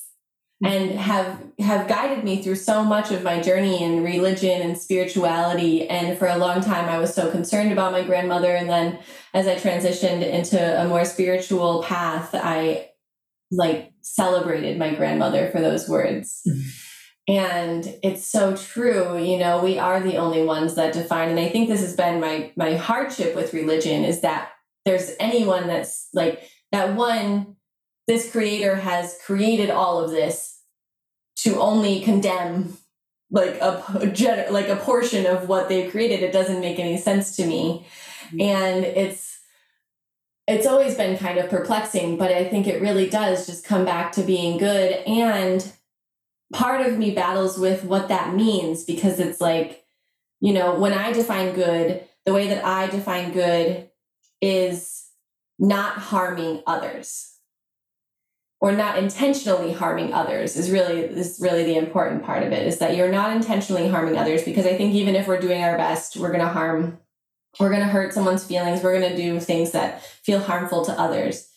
and have have guided me through so much of my journey in religion and spirituality and for a long time i was so concerned about my grandmother and then as i transitioned into a more spiritual path i like celebrated my grandmother for those words mm-hmm. and it's so true you know we are the only ones that define and i think this has been my my hardship with religion is that there's anyone that's like that one this creator has created all of this to only condemn like a like a portion of what they've created. It doesn't make any sense to me. Mm-hmm. and it's it's always been kind of perplexing but i think it really does just come back to being good. And part of me battles with what that means because it's like you know when i define good the way that i define good is not harming others or not intentionally harming others is really is really the important part of it is that you're not intentionally harming others because i think even if we're doing our best we're going to harm we're going to hurt someone's feelings we're going to do things that feel harmful to others.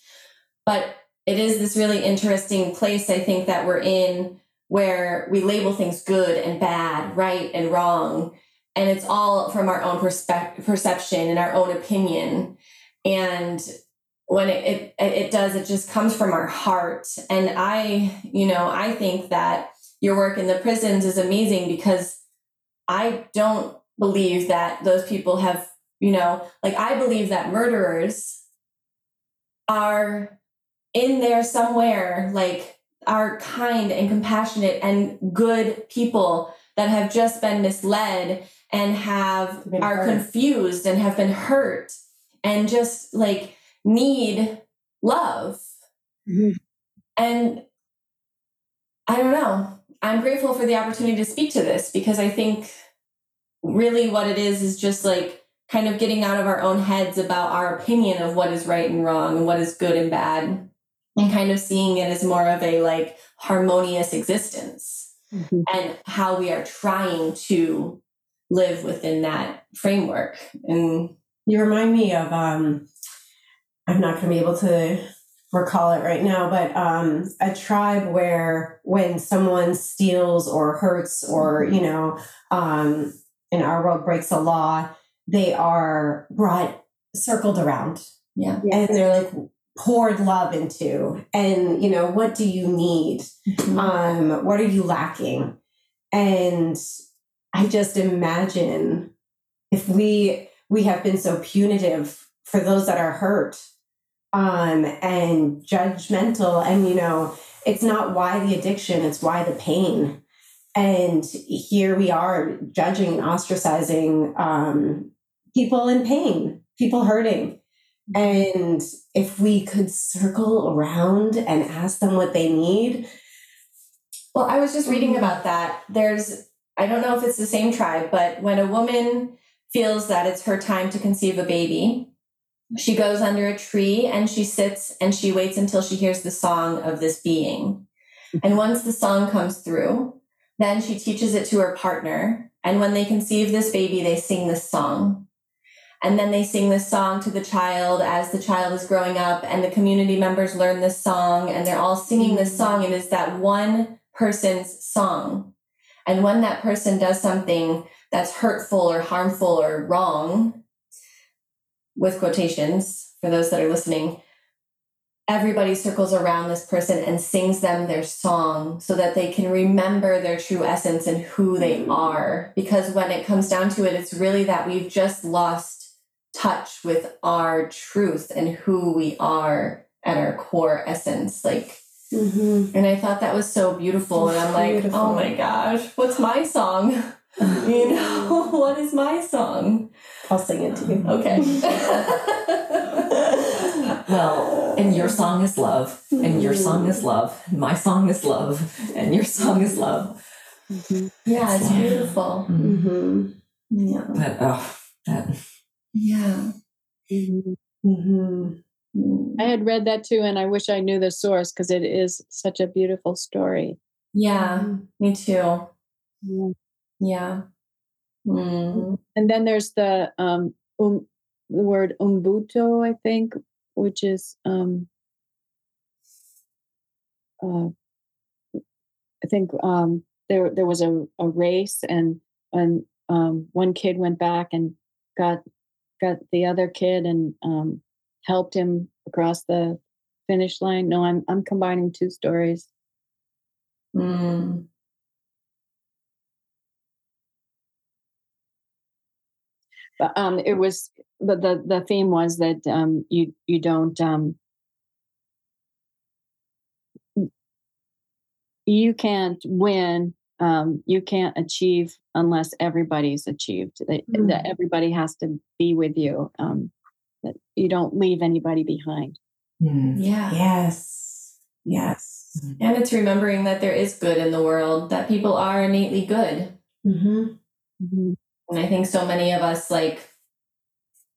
But it is this really interesting place i think that we're in where we label things good and bad right and wrong and it's all from our own perspe- perception and our own opinion. And when it, it it does it just comes from our heart and i you know i think that your work in the prisons is amazing because i don't believe that those people have You know, like I believe that murderers are in there somewhere, like are kind and compassionate and good people that have just been misled and have are hurt. confused and have been hurt and just like need love. Mm-hmm. And I don't know. I'm grateful for the opportunity to speak to this because I think really what it is is just like kind of getting out of our own heads about our opinion of what is right and wrong and what is good and bad and kind of seeing it as more of a like harmonious existence mm-hmm. and how we are trying to live within that framework and you remind me of um i'm not going to be able to recall it right now but um a tribe where when someone steals or hurts or mm-hmm. you know um in our world breaks a law they are brought circled around. Yeah. And they're like poured love into. And you know what do you need? Mm-hmm. um what are you lacking? And i just imagine if we we have been so punitive for those that are hurt um and judgmental and you know it's not why the addiction it's why the pain and here we are judging and ostracizing um people in pain people hurting and if we could circle around and ask them what they need. Well, I was just reading about that. There's, I don't know if it's the same tribe, but when a woman feels that it's her time to conceive a baby, she goes under a tree and she sits and she waits until she hears the song of this being. And once the song comes through, then she teaches it to her partner. And when they conceive this baby, they sing this song. And then they sing this song to the child as the child is growing up, and the community members learn this song, and they're all singing this song. And it's that one person's song. And when that person does something that's hurtful or harmful or wrong, with quotations for those that are listening, everybody circles around this person and sings them their song so that they can remember their true essence and who they are. Because when it comes down to it, it's really that we've just lost touch with our truth and who we are at our core essence. Like, mm-hmm. and I thought that was so beautiful. and I'm like, oh my gosh, what's my song? you know, what is my song? I'll sing it to you. Okay. well, and your song is love, and your song is love, and my song is love, and your song is love. Mm-hmm. Yeah, it's beautiful. Mm-hmm. Yeah. But, oh, that yeah. Mm-hmm. Mm-hmm. I had read that too, and I wish I knew the source because it is such a beautiful story. Yeah, mm-hmm. me too. Yeah. Mm. And then there's the um, um the word umbuto, I think, which is um uh, I think um there there was a, a race and and um one kid went back and got got the other kid and um, helped him across the finish line. No, I'm I'm combining two stories. Mm. But um, it was, but the the theme was that um, you you don't um, you can't win um, you can't achieve unless everybody's achieved. That, mm-hmm. that everybody has to be with you. Um, that you don't leave anybody behind. Mm. Yeah. Yes. Yes. Mm-hmm. And it's remembering that there is good in the world. That people are innately good. Mm-hmm. Mm-hmm. And I think so many of us, like,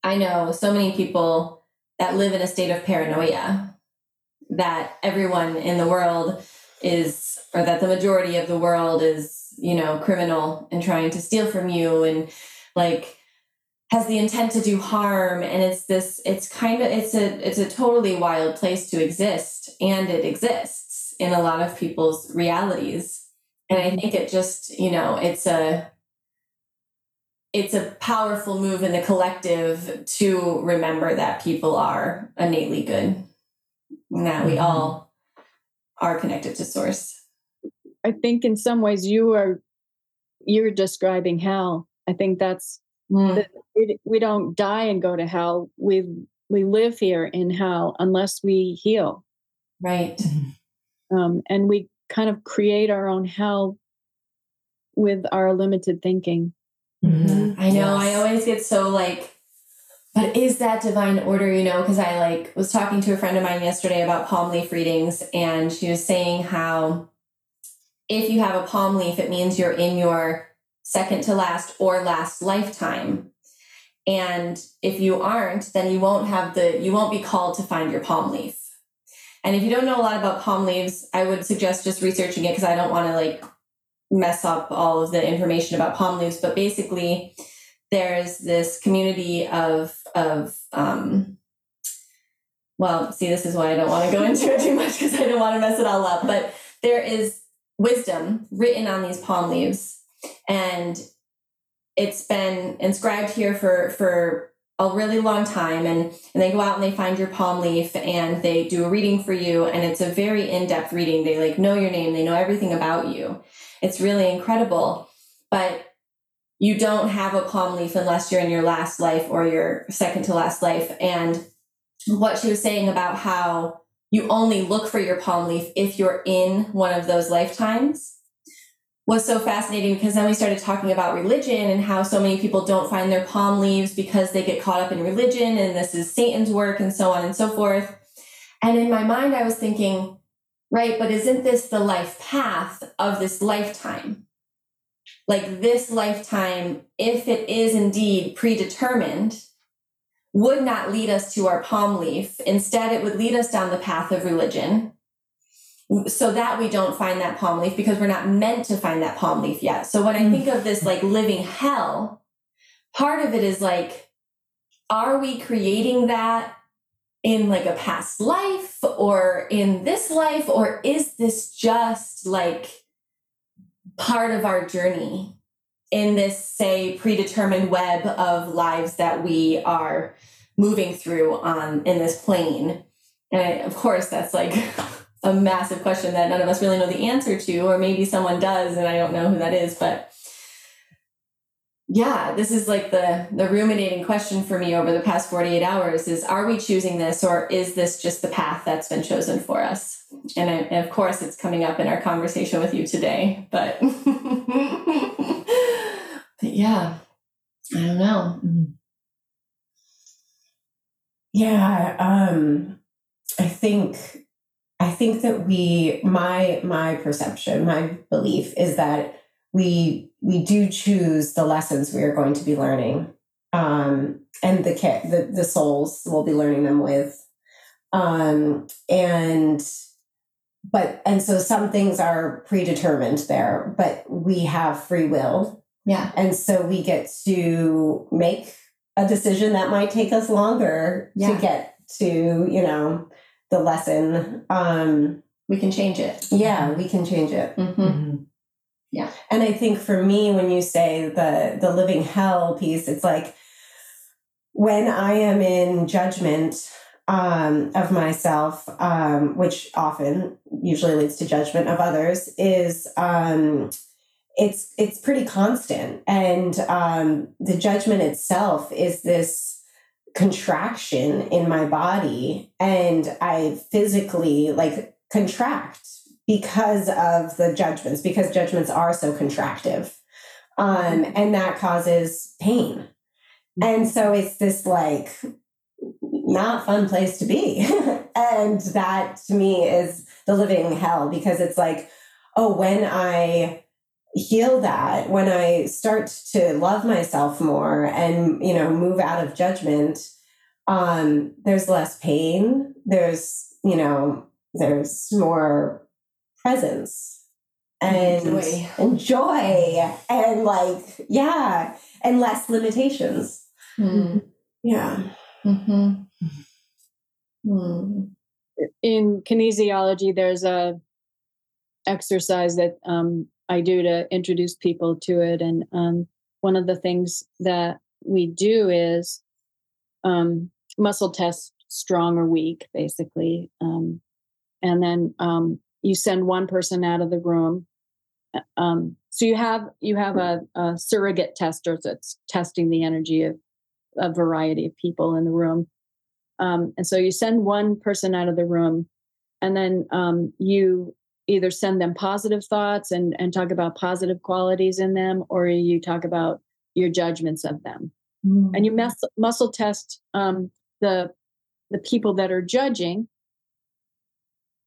I know so many people that live in a state of paranoia that everyone in the world is or that the majority of the world is you know criminal and trying to steal from you and like has the intent to do harm. And it's this it's kind of it's a it's a totally wild place to exist and it exists in a lot of people's realities. And i think it just you know it's a it's a powerful move in the collective to remember that people are innately good and that we mm-hmm. all are connected to source. I think in some ways you are you're describing hell. I think that's Mm. We, we don't die and go to hell. We we live here in hell unless we heal. Right. Um, and we kind of create our own hell with our limited thinking. Mm-hmm. I know. Yes. I always get so like, but is that divine order? You know, because I like was talking to a friend of mine yesterday about palm leaf readings, and she was saying how if you have a palm leaf, it means you're in your second to last or last lifetime. And if you aren't, then you won't have the, you won't be called to find your palm leaf. And if you don't know a lot about palm leaves, I would suggest just researching it because I don't want to like mess up all of the information about palm leaves. But basically, there's this community of, of, um, well, see, this is why I don't want to go into it too much because I don't want to mess it all up. But there is wisdom written on these palm leaves and it's been inscribed here for for a really long time and, and they go out and they find your palm leaf and they do a reading for you and it's a very in-depth reading they like know your name they know everything about you it's really incredible but you don't have a palm leaf unless you're in your last life or your second to last life and what she was saying about how you only look for your palm leaf if you're in one of those lifetimes was so fascinating because then we started talking about religion and how so many people don't find their palm leaves because they get caught up in religion and this is Satan's work and so on and so forth. And in my mind, I was thinking, right, but isn't this the life path of this lifetime? Like this lifetime, if it is indeed predetermined, would not lead us to our palm leaf. Instead, it would lead us down the path of religion so that we don't find that palm leaf because we're not meant to find that palm leaf yet. So when I hmm. think of this like living hell, part of it is like, are we creating that in like a past life or in this life? Or is this just like part of our journey in this, say, predetermined web of lives that we are moving through on in this plane? And of course, that's like a massive question that none of us really know the answer to, or maybe someone does and I don't know who that is, but yeah, this is like the the ruminating question for me over the past 48 hours is are we choosing this or is this just the path that's been chosen for us? And, I, and of course it's coming up in our conversation with you today, but, but yeah, I don't know. Yeah, um I think I think that we my my perception, my belief is that we we do choose the lessons we are going to be learning, um, and the the the souls will be learning them with, um, and but and so some things are predetermined there, but we have free will, yeah, and so we get to make a decision that might take us longer yeah. to get to you know the lesson. Um, we can change it. Yeah, we can change it. Mm-hmm. Mm-hmm. Yeah. And I think for me, when you say the the living hell piece, it's like when I am in judgment um, of myself, um, which often usually leads to judgment of others, is um, it's it's pretty constant, and um, the judgment itself is this contraction in my body and I physically like contract because of the judgments, because judgments are so contractive. Um, and that causes pain. And so it's this like not fun place to be. and that to me is the living hell because it's like, oh, when I heal that when i start to love myself more and you know move out of judgment um there's less pain there's you know there's more presence and joy. and joy and like yeah and less limitations mm. yeah mm-hmm. mm. in kinesiology there's a exercise that um, I do to introduce people to it. And um, one of the things that we do is um, muscle test strong or weak, basically. Um, and then um, you send one person out of the room. Uh, um, so you have you have a, a surrogate tester that's testing the energy of a variety of people in the room um, and so you send one person out of the room and then um, you either send them positive thoughts and, and talk about positive qualities in them or you talk about your judgments of them mm. and you mus- muscle test um, the the people that are judging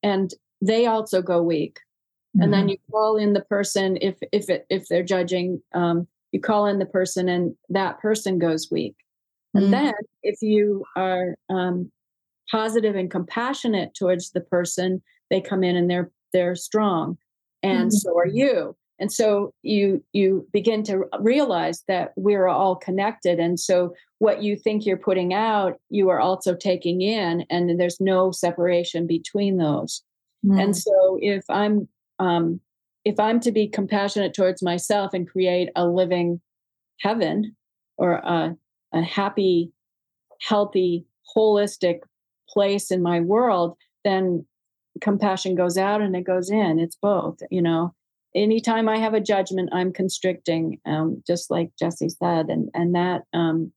and they also go weak mm-hmm. and then mm-hmm. you call in the person if if it, if they're judging um, you call in the person and that person goes weak and mm-hmm. then if you are um, positive and compassionate towards the person they come in and they're they're strong and mm-hmm. so are you and so you you begin to realize that we're all connected and so what you think you're putting out you are also taking in and there's no separation between those mm. and so if i'm um if i'm to be compassionate towards myself and create a living heaven or a, a happy healthy holistic place in my world then compassion goes out and it goes in it's both you know anytime I have a judgment, I'm constricting, um, just like Jesse said, and and that um,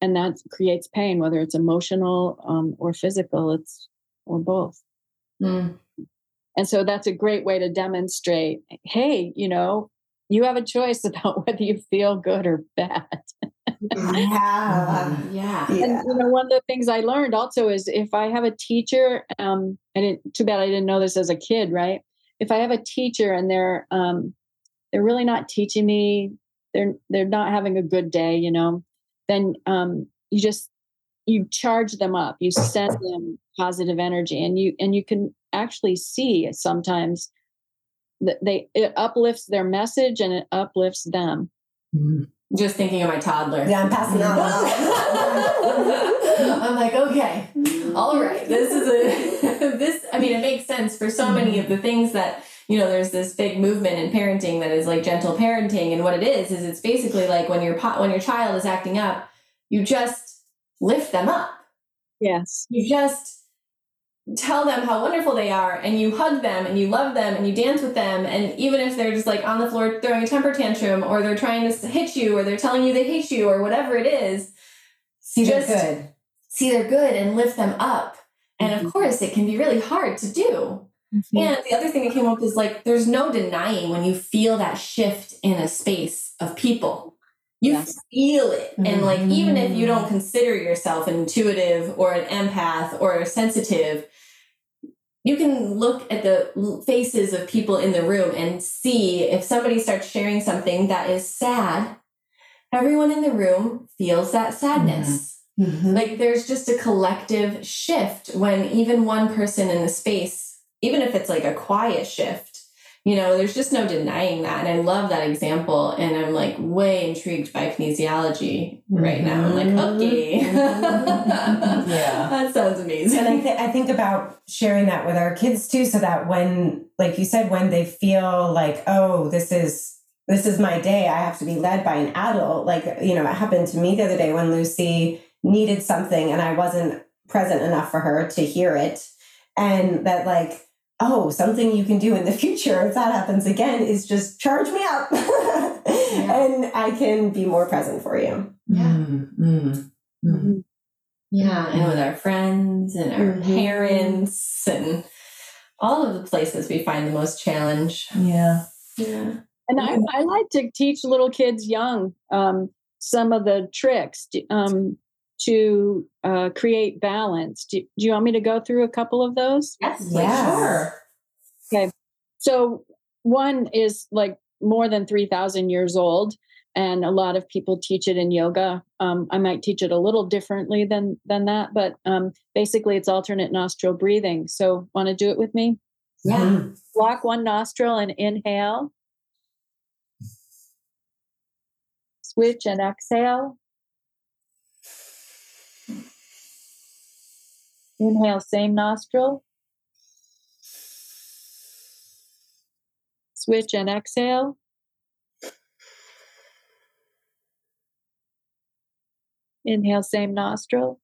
and that creates pain, whether it's emotional um, or physical. It's or both. Mm. And so that's a great way to demonstrate. Hey, you know, you have a choice about whether you feel good or bad. yeah. yeah. And you know, one of the things I learned also is if I have a teacher, um, I didn't. too bad I didn't know this as a kid, right? if I have a teacher and they're um, they're really not teaching me, they're they're not having a good day, you know, then um, you just you charge them up, you send them positive energy, and you and you can actually see sometimes that they it uplifts their message and it uplifts them. Mm-hmm. Just thinking of my toddler. Yeah, I'm passing out. I'm like, okay, all right. This is a this. I mean, it makes sense for so many of the things that you know. There's this big movement in parenting that is like gentle parenting, and what it is is it's basically like when your when your child is acting up, you just lift them up. Yes. You just tell them how wonderful they are and you hug them and you love them and you dance with them and even if they're just like on the floor throwing a temper tantrum or they're trying to hit you or they're telling you they hate you or whatever it is see they're good see they're good and lift them up and mm-hmm. of course it can be really hard to do mm-hmm. and the other thing that came up is like there's no denying when you feel that shift in a space of people you yes. feel it mm-hmm. and like even if you don't mm-hmm. consider yourself an intuitive or an empath or a sensitive you can look at the faces of people in the room and see if somebody starts sharing something that is sad, everyone in the room feels that sadness. Mm-hmm. mm-hmm. Like there's just a collective shift when even one person in the space, even if it's like a quiet shift, you know, there's just no denying that. And I love that example. And I'm like way intrigued by kinesiology right mm-hmm. now. I'm like, mm-hmm. okay. yeah. That sounds amazing. And I, th- I think about sharing that with our kids too, so that when, like you said, when they feel like, oh, this is, this is my day, I have to be led by an adult. Like, you know, it happened to me the other day when Lucy needed something and I wasn't present enough for her to hear it. And that, like, oh, something you can do in the future if that happens again is just charge me up yeah. and I can be more present for you. Yeah. Mm-hmm. Mm-hmm. Yeah. And with our friends and our mm-hmm. parents and all of the places we find the most challenge. Yeah. Yeah. And I, I like to teach little kids young um, some of the tricks. Um, to uh, create balance. Do, do, you want me to go through a couple of those? Yes, yeah. sure. Okay. So one is like more than 3,000 years old. And a lot of people teach it in yoga. Um, I might teach it a little differently than than that, but um, basically it's alternate nostril breathing. So, want to do it with me? Yeah. Mm-hmm. Block one nostril and inhale. Switch and exhale. Inhale, same nostril. Switch and exhale. Inhale, same nostril.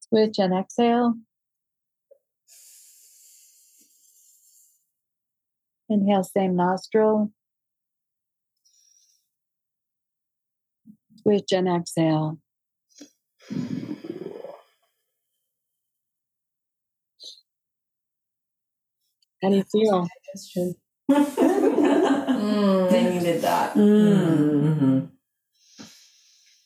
Switch and exhale. Inhale, same nostril. Switch and exhale. How do you feel? mm, I needed that. Mm-hmm.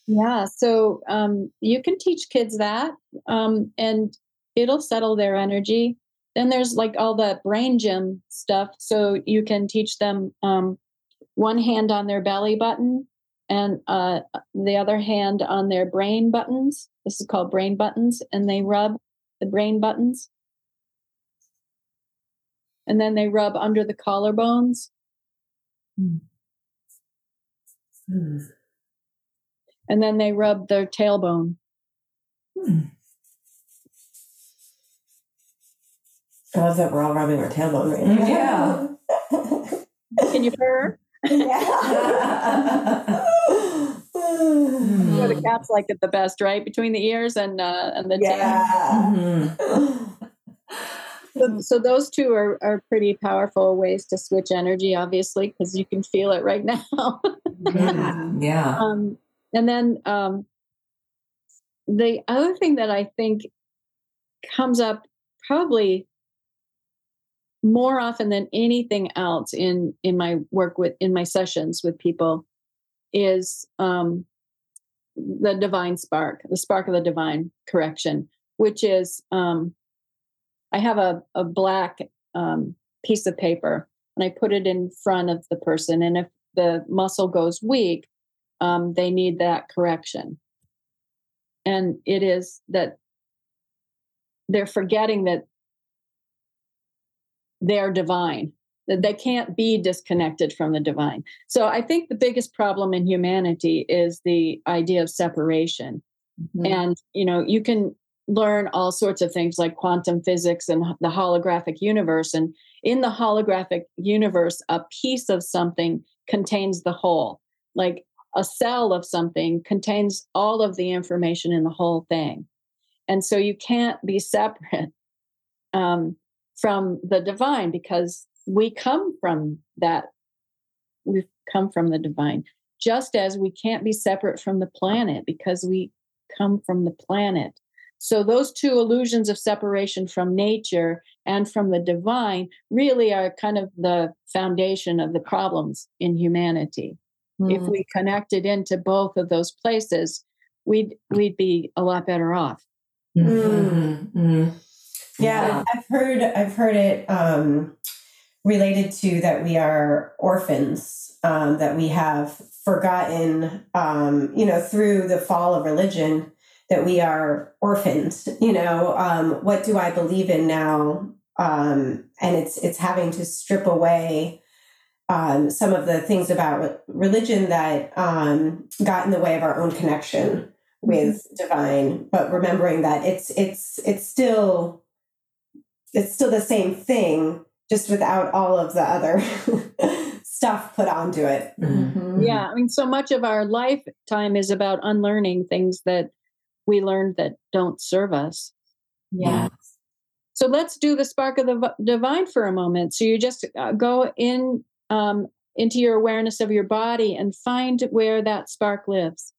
Yeah, so um, you can teach kids that, um, and it'll settle their energy. Then there's like all the brain gym stuff, so you can teach them um, one hand on their belly button and uh, the other hand on their brain buttons. This is called brain buttons, and they rub the brain buttons, and then they rub under the collarbones. Mm. and then they rub their tailbone. Hmm. I love that we're all rubbing our tailbone right now. Yeah. Can you purr? yeah. Or the cats like it the best, right? Between the ears and uh, and the tail. yeah. Mm-hmm. So, so those two are, are pretty powerful ways to switch energy, obviously, because you can feel it right now. Yeah. um, and then um, the other thing that I think comes up probably more often than anything else in in my work with in my sessions with people is um, the divine spark, the spark of the divine correction, which is um, I have a, a black um, piece of paper and I put it in front of the person. And if the muscle goes weak, um, they need that correction. And it is that they're forgetting that they're divine, that they can't be disconnected from the divine. So I think the biggest problem in humanity is the idea of separation. Mhm. And, you know, you can learn all sorts of things like quantum physics and the holographic universe. And in the holographic universe, a piece of something contains the whole. Like a cell of something contains all of the information in the whole thing. And so you can't be separate um, from the divine because we come from that. We've come from the divine, just as we can't be separate from the planet because we come from the planet. So, those two illusions of separation from nature and from the divine really are kind of the foundation of the problems in humanity. If Mm. we connected into both of those places, we'd we'd be a lot better off. Mm-hmm. Mm-hmm. Yeah, I've heard I've heard it um, related to that we are orphans, um, that we have forgotten, um, you know, through the fall of religion, that we are orphans. You know, um, what do I believe in now? Um, and it's it's having to strip away um, some of the things about religion that um, got in the way of our own connection with divine, but remembering that it's it's it's still it's still the same thing, just without all of the other stuff put onto it. Mm-hmm. Yeah, I mean, so much of our lifetime is about unlearning things that we learned that don't serve us. Yeah. So let's do the spark of the divine for a moment. So you just uh, go in um, into your awareness of your body and find where that spark lives.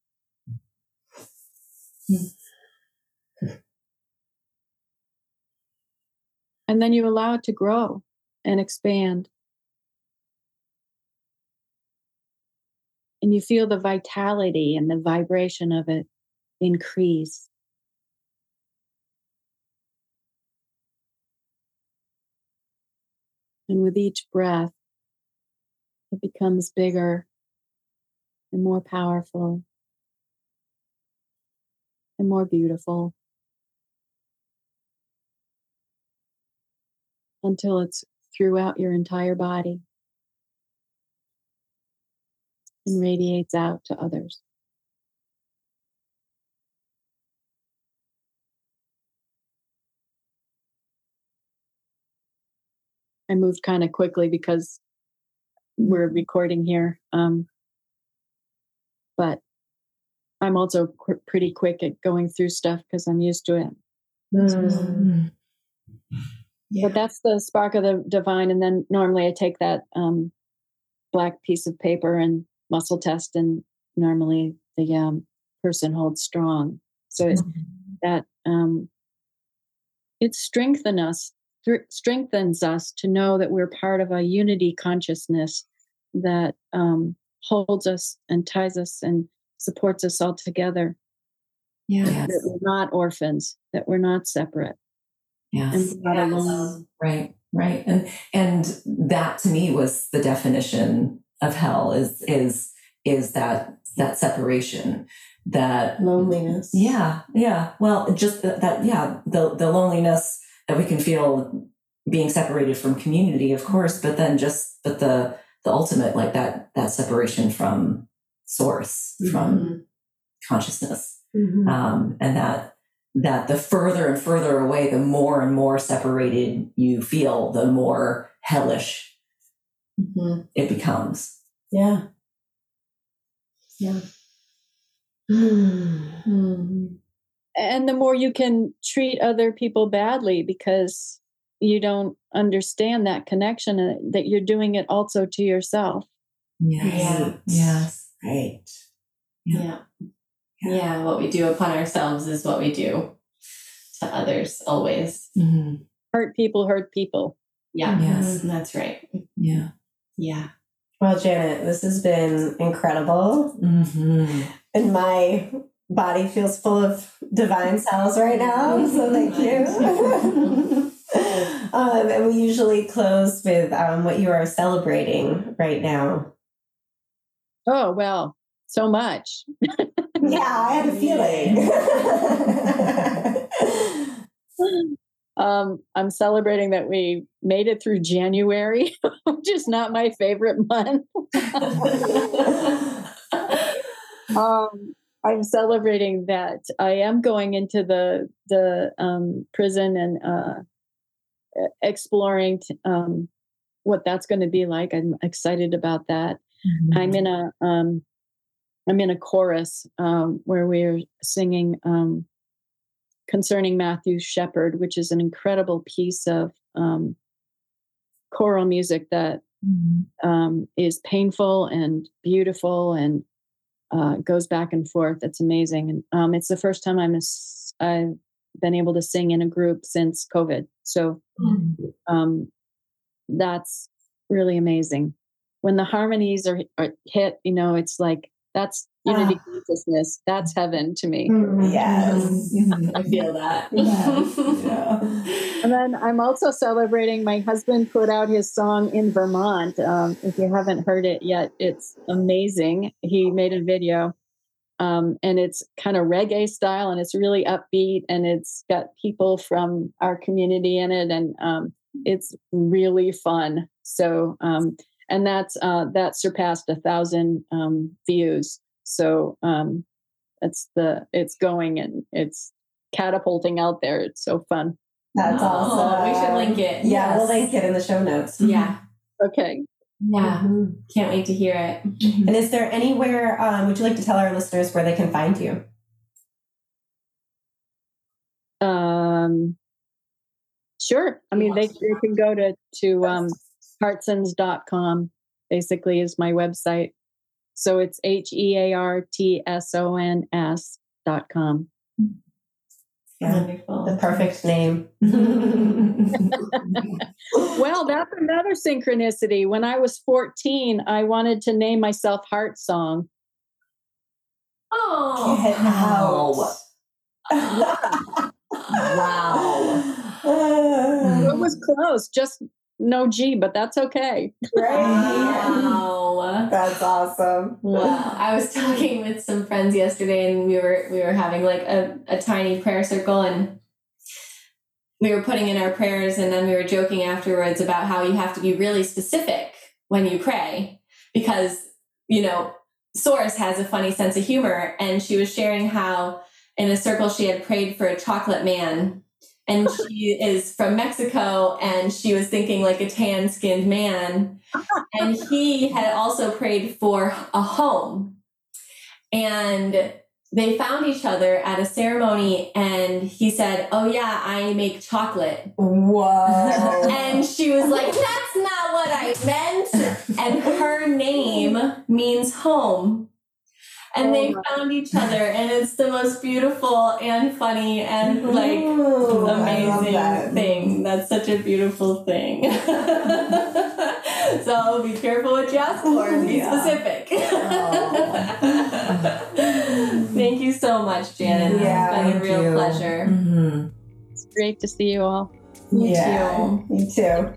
And then you allow it to grow and expand. And you feel the vitality and the vibration of it increase. And with each breath, it becomes bigger and more powerful and more beautiful until it's throughout your entire body and radiates out to others. I moved kind of quickly because we're recording here. Um, but I'm also qu- pretty quick at going through stuff because I'm used to it. Mm-hmm. yeah. but that's the spark of the divine and then normally i take that um, black piece of paper and muscle test and normally the um, person holds strong so mm-hmm. that um, it strengthens us strengthens us to know that we're part of a unity consciousness that um, holds us and ties us and supports us all together yeah that we're not orphans that we're not separate Yes. And not alone. Right, right. And and that to me was the definition of hell is is is that that separation that loneliness yeah yeah well just that, that yeah the the loneliness that we can feel being separated from community of course but then just but the the ultimate like that that separation from source mm-hmm. from consciousness mm-hmm. um and that that the further and further away, the more and more separated you feel, the more hellish mm-hmm. it becomes. Yeah. Yeah. Mm-hmm. And the more you can treat other people badly because you don't understand that connection and that you're doing it also to yourself. Yes. Yeah. Yes. Right. Yeah. yeah. Yeah, what we do upon ourselves is what we do to others always. Mm-hmm. Hurt people hurt people. Yeah, yes, that's right. Yeah. Yeah. Well, Janet, this has been incredible. Mm-hmm. And my body feels full of divine cells right now. So thank you. um, and we usually close with um, what you are celebrating right now. Oh, well, so much. yeah, I had a feeling. um, I'm celebrating that we made it through January, which is not my favorite month. um, I'm celebrating that I am going into the the um, prison and uh, exploring t- um, what that's going to be like. I'm excited about that. Mm-hmm. I'm in a um, I'm in a chorus um, where we're singing um, Considering Matthew Shepard, which is an incredible piece of um, choral music that mm-hmm. um, is painful and beautiful and uh, goes back and forth. It's amazing, and um, it's the first time I'm a, I've been able to sing in a group since COVID. So mm-hmm. that's really amazing. When the harmonies are, are hit, you know, it's like that's unity ah. consciousness. That's heaven to me. Mm, yes. I feel that. Yes. yeah. And then I'm also celebrating my husband put out his song in Vermont. Um, if you haven't heard it yet, it's amazing. He made a video um, and it's kind of reggae style and it's really upbeat and it's got people from our community in it and um, it's really fun. So, um, and that's uh, that surpassed a thousand um, views. So um, it's the it's going and it's catapulting out there. It's so fun. That's oh, awesome. We should link it. Yeah, yes. we'll link it in the show notes. Yeah. Okay. Yeah. Mm-hmm. Can't wait to hear it. And is there anywhere, um, would you like to tell our listeners where they can find you? Um, sure. I mean, they, they can go to, to um, heartsons.com basically is my website. So it's H E A R T S O N S dot com. Yeah, Wonderful. the perfect name. well, that's another synchronicity. When I was 14, I wanted to name myself Heart Song. Oh, Get out. wow. it was close, just no G, but that's okay. Right. Wow. That's awesome. Wow. I was talking with some friends yesterday and we were we were having like a, a tiny prayer circle and we were putting in our prayers and then we were joking afterwards about how you have to be really specific when you pray because, you know, Source has a funny sense of humor and she was sharing how in a circle she had prayed for a chocolate man and she is from Mexico and she was thinking like a tan skinned man. And he had also prayed for a home. And they found each other at a ceremony and he said, Oh, yeah, I make chocolate. Whoa. and she was like, That's not what I meant. And her name means home. And they Oh found each other, and it's the most beautiful and funny and like Ooh, amazing that. thing. That's such a beautiful thing. so be careful what you ask for and be Yeah. specific. Oh. Thank you so much, Janet. Yeah, it's been a real you. pleasure. Mhm. It's great to see you all. Me yeah, too. me too.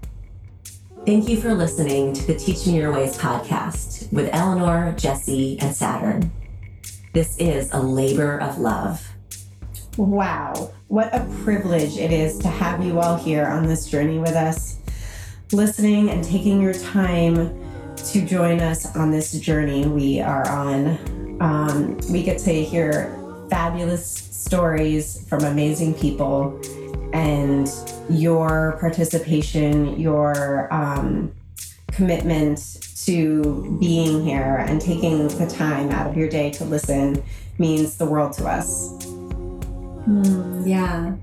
Thank you for listening to the Teach Me Your Ways podcast with Eleanor, Jesse, and Saturn. This is a labor of love. Wow, what a privilege it is to have you all here on this journey with us, listening and taking your time to join us on this journey we are on. Um, we get to hear fabulous stories from amazing people, and your participation, your um, commitment to being here and taking the time out of your day to listen means the world to us. Hmm, yeah.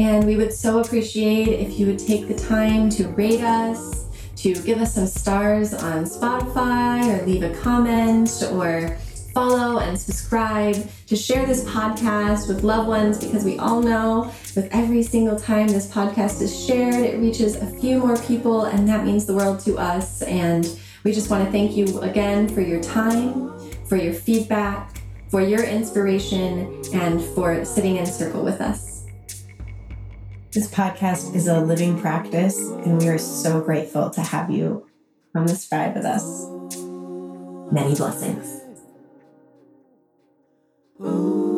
And we would so appreciate if you would take the time to rate us, to give us some stars on Spotify, or leave a comment, or follow and subscribe, to share this podcast with loved ones because we all know with every single time this podcast is shared, it reaches a few more people, and that means the world to us. And we just want to thank you again for your time, for your feedback, for your inspiration, and for sitting in circle with us. This podcast is a living practice, and we are so grateful to have you on this ride with us. Many blessings. Ooh.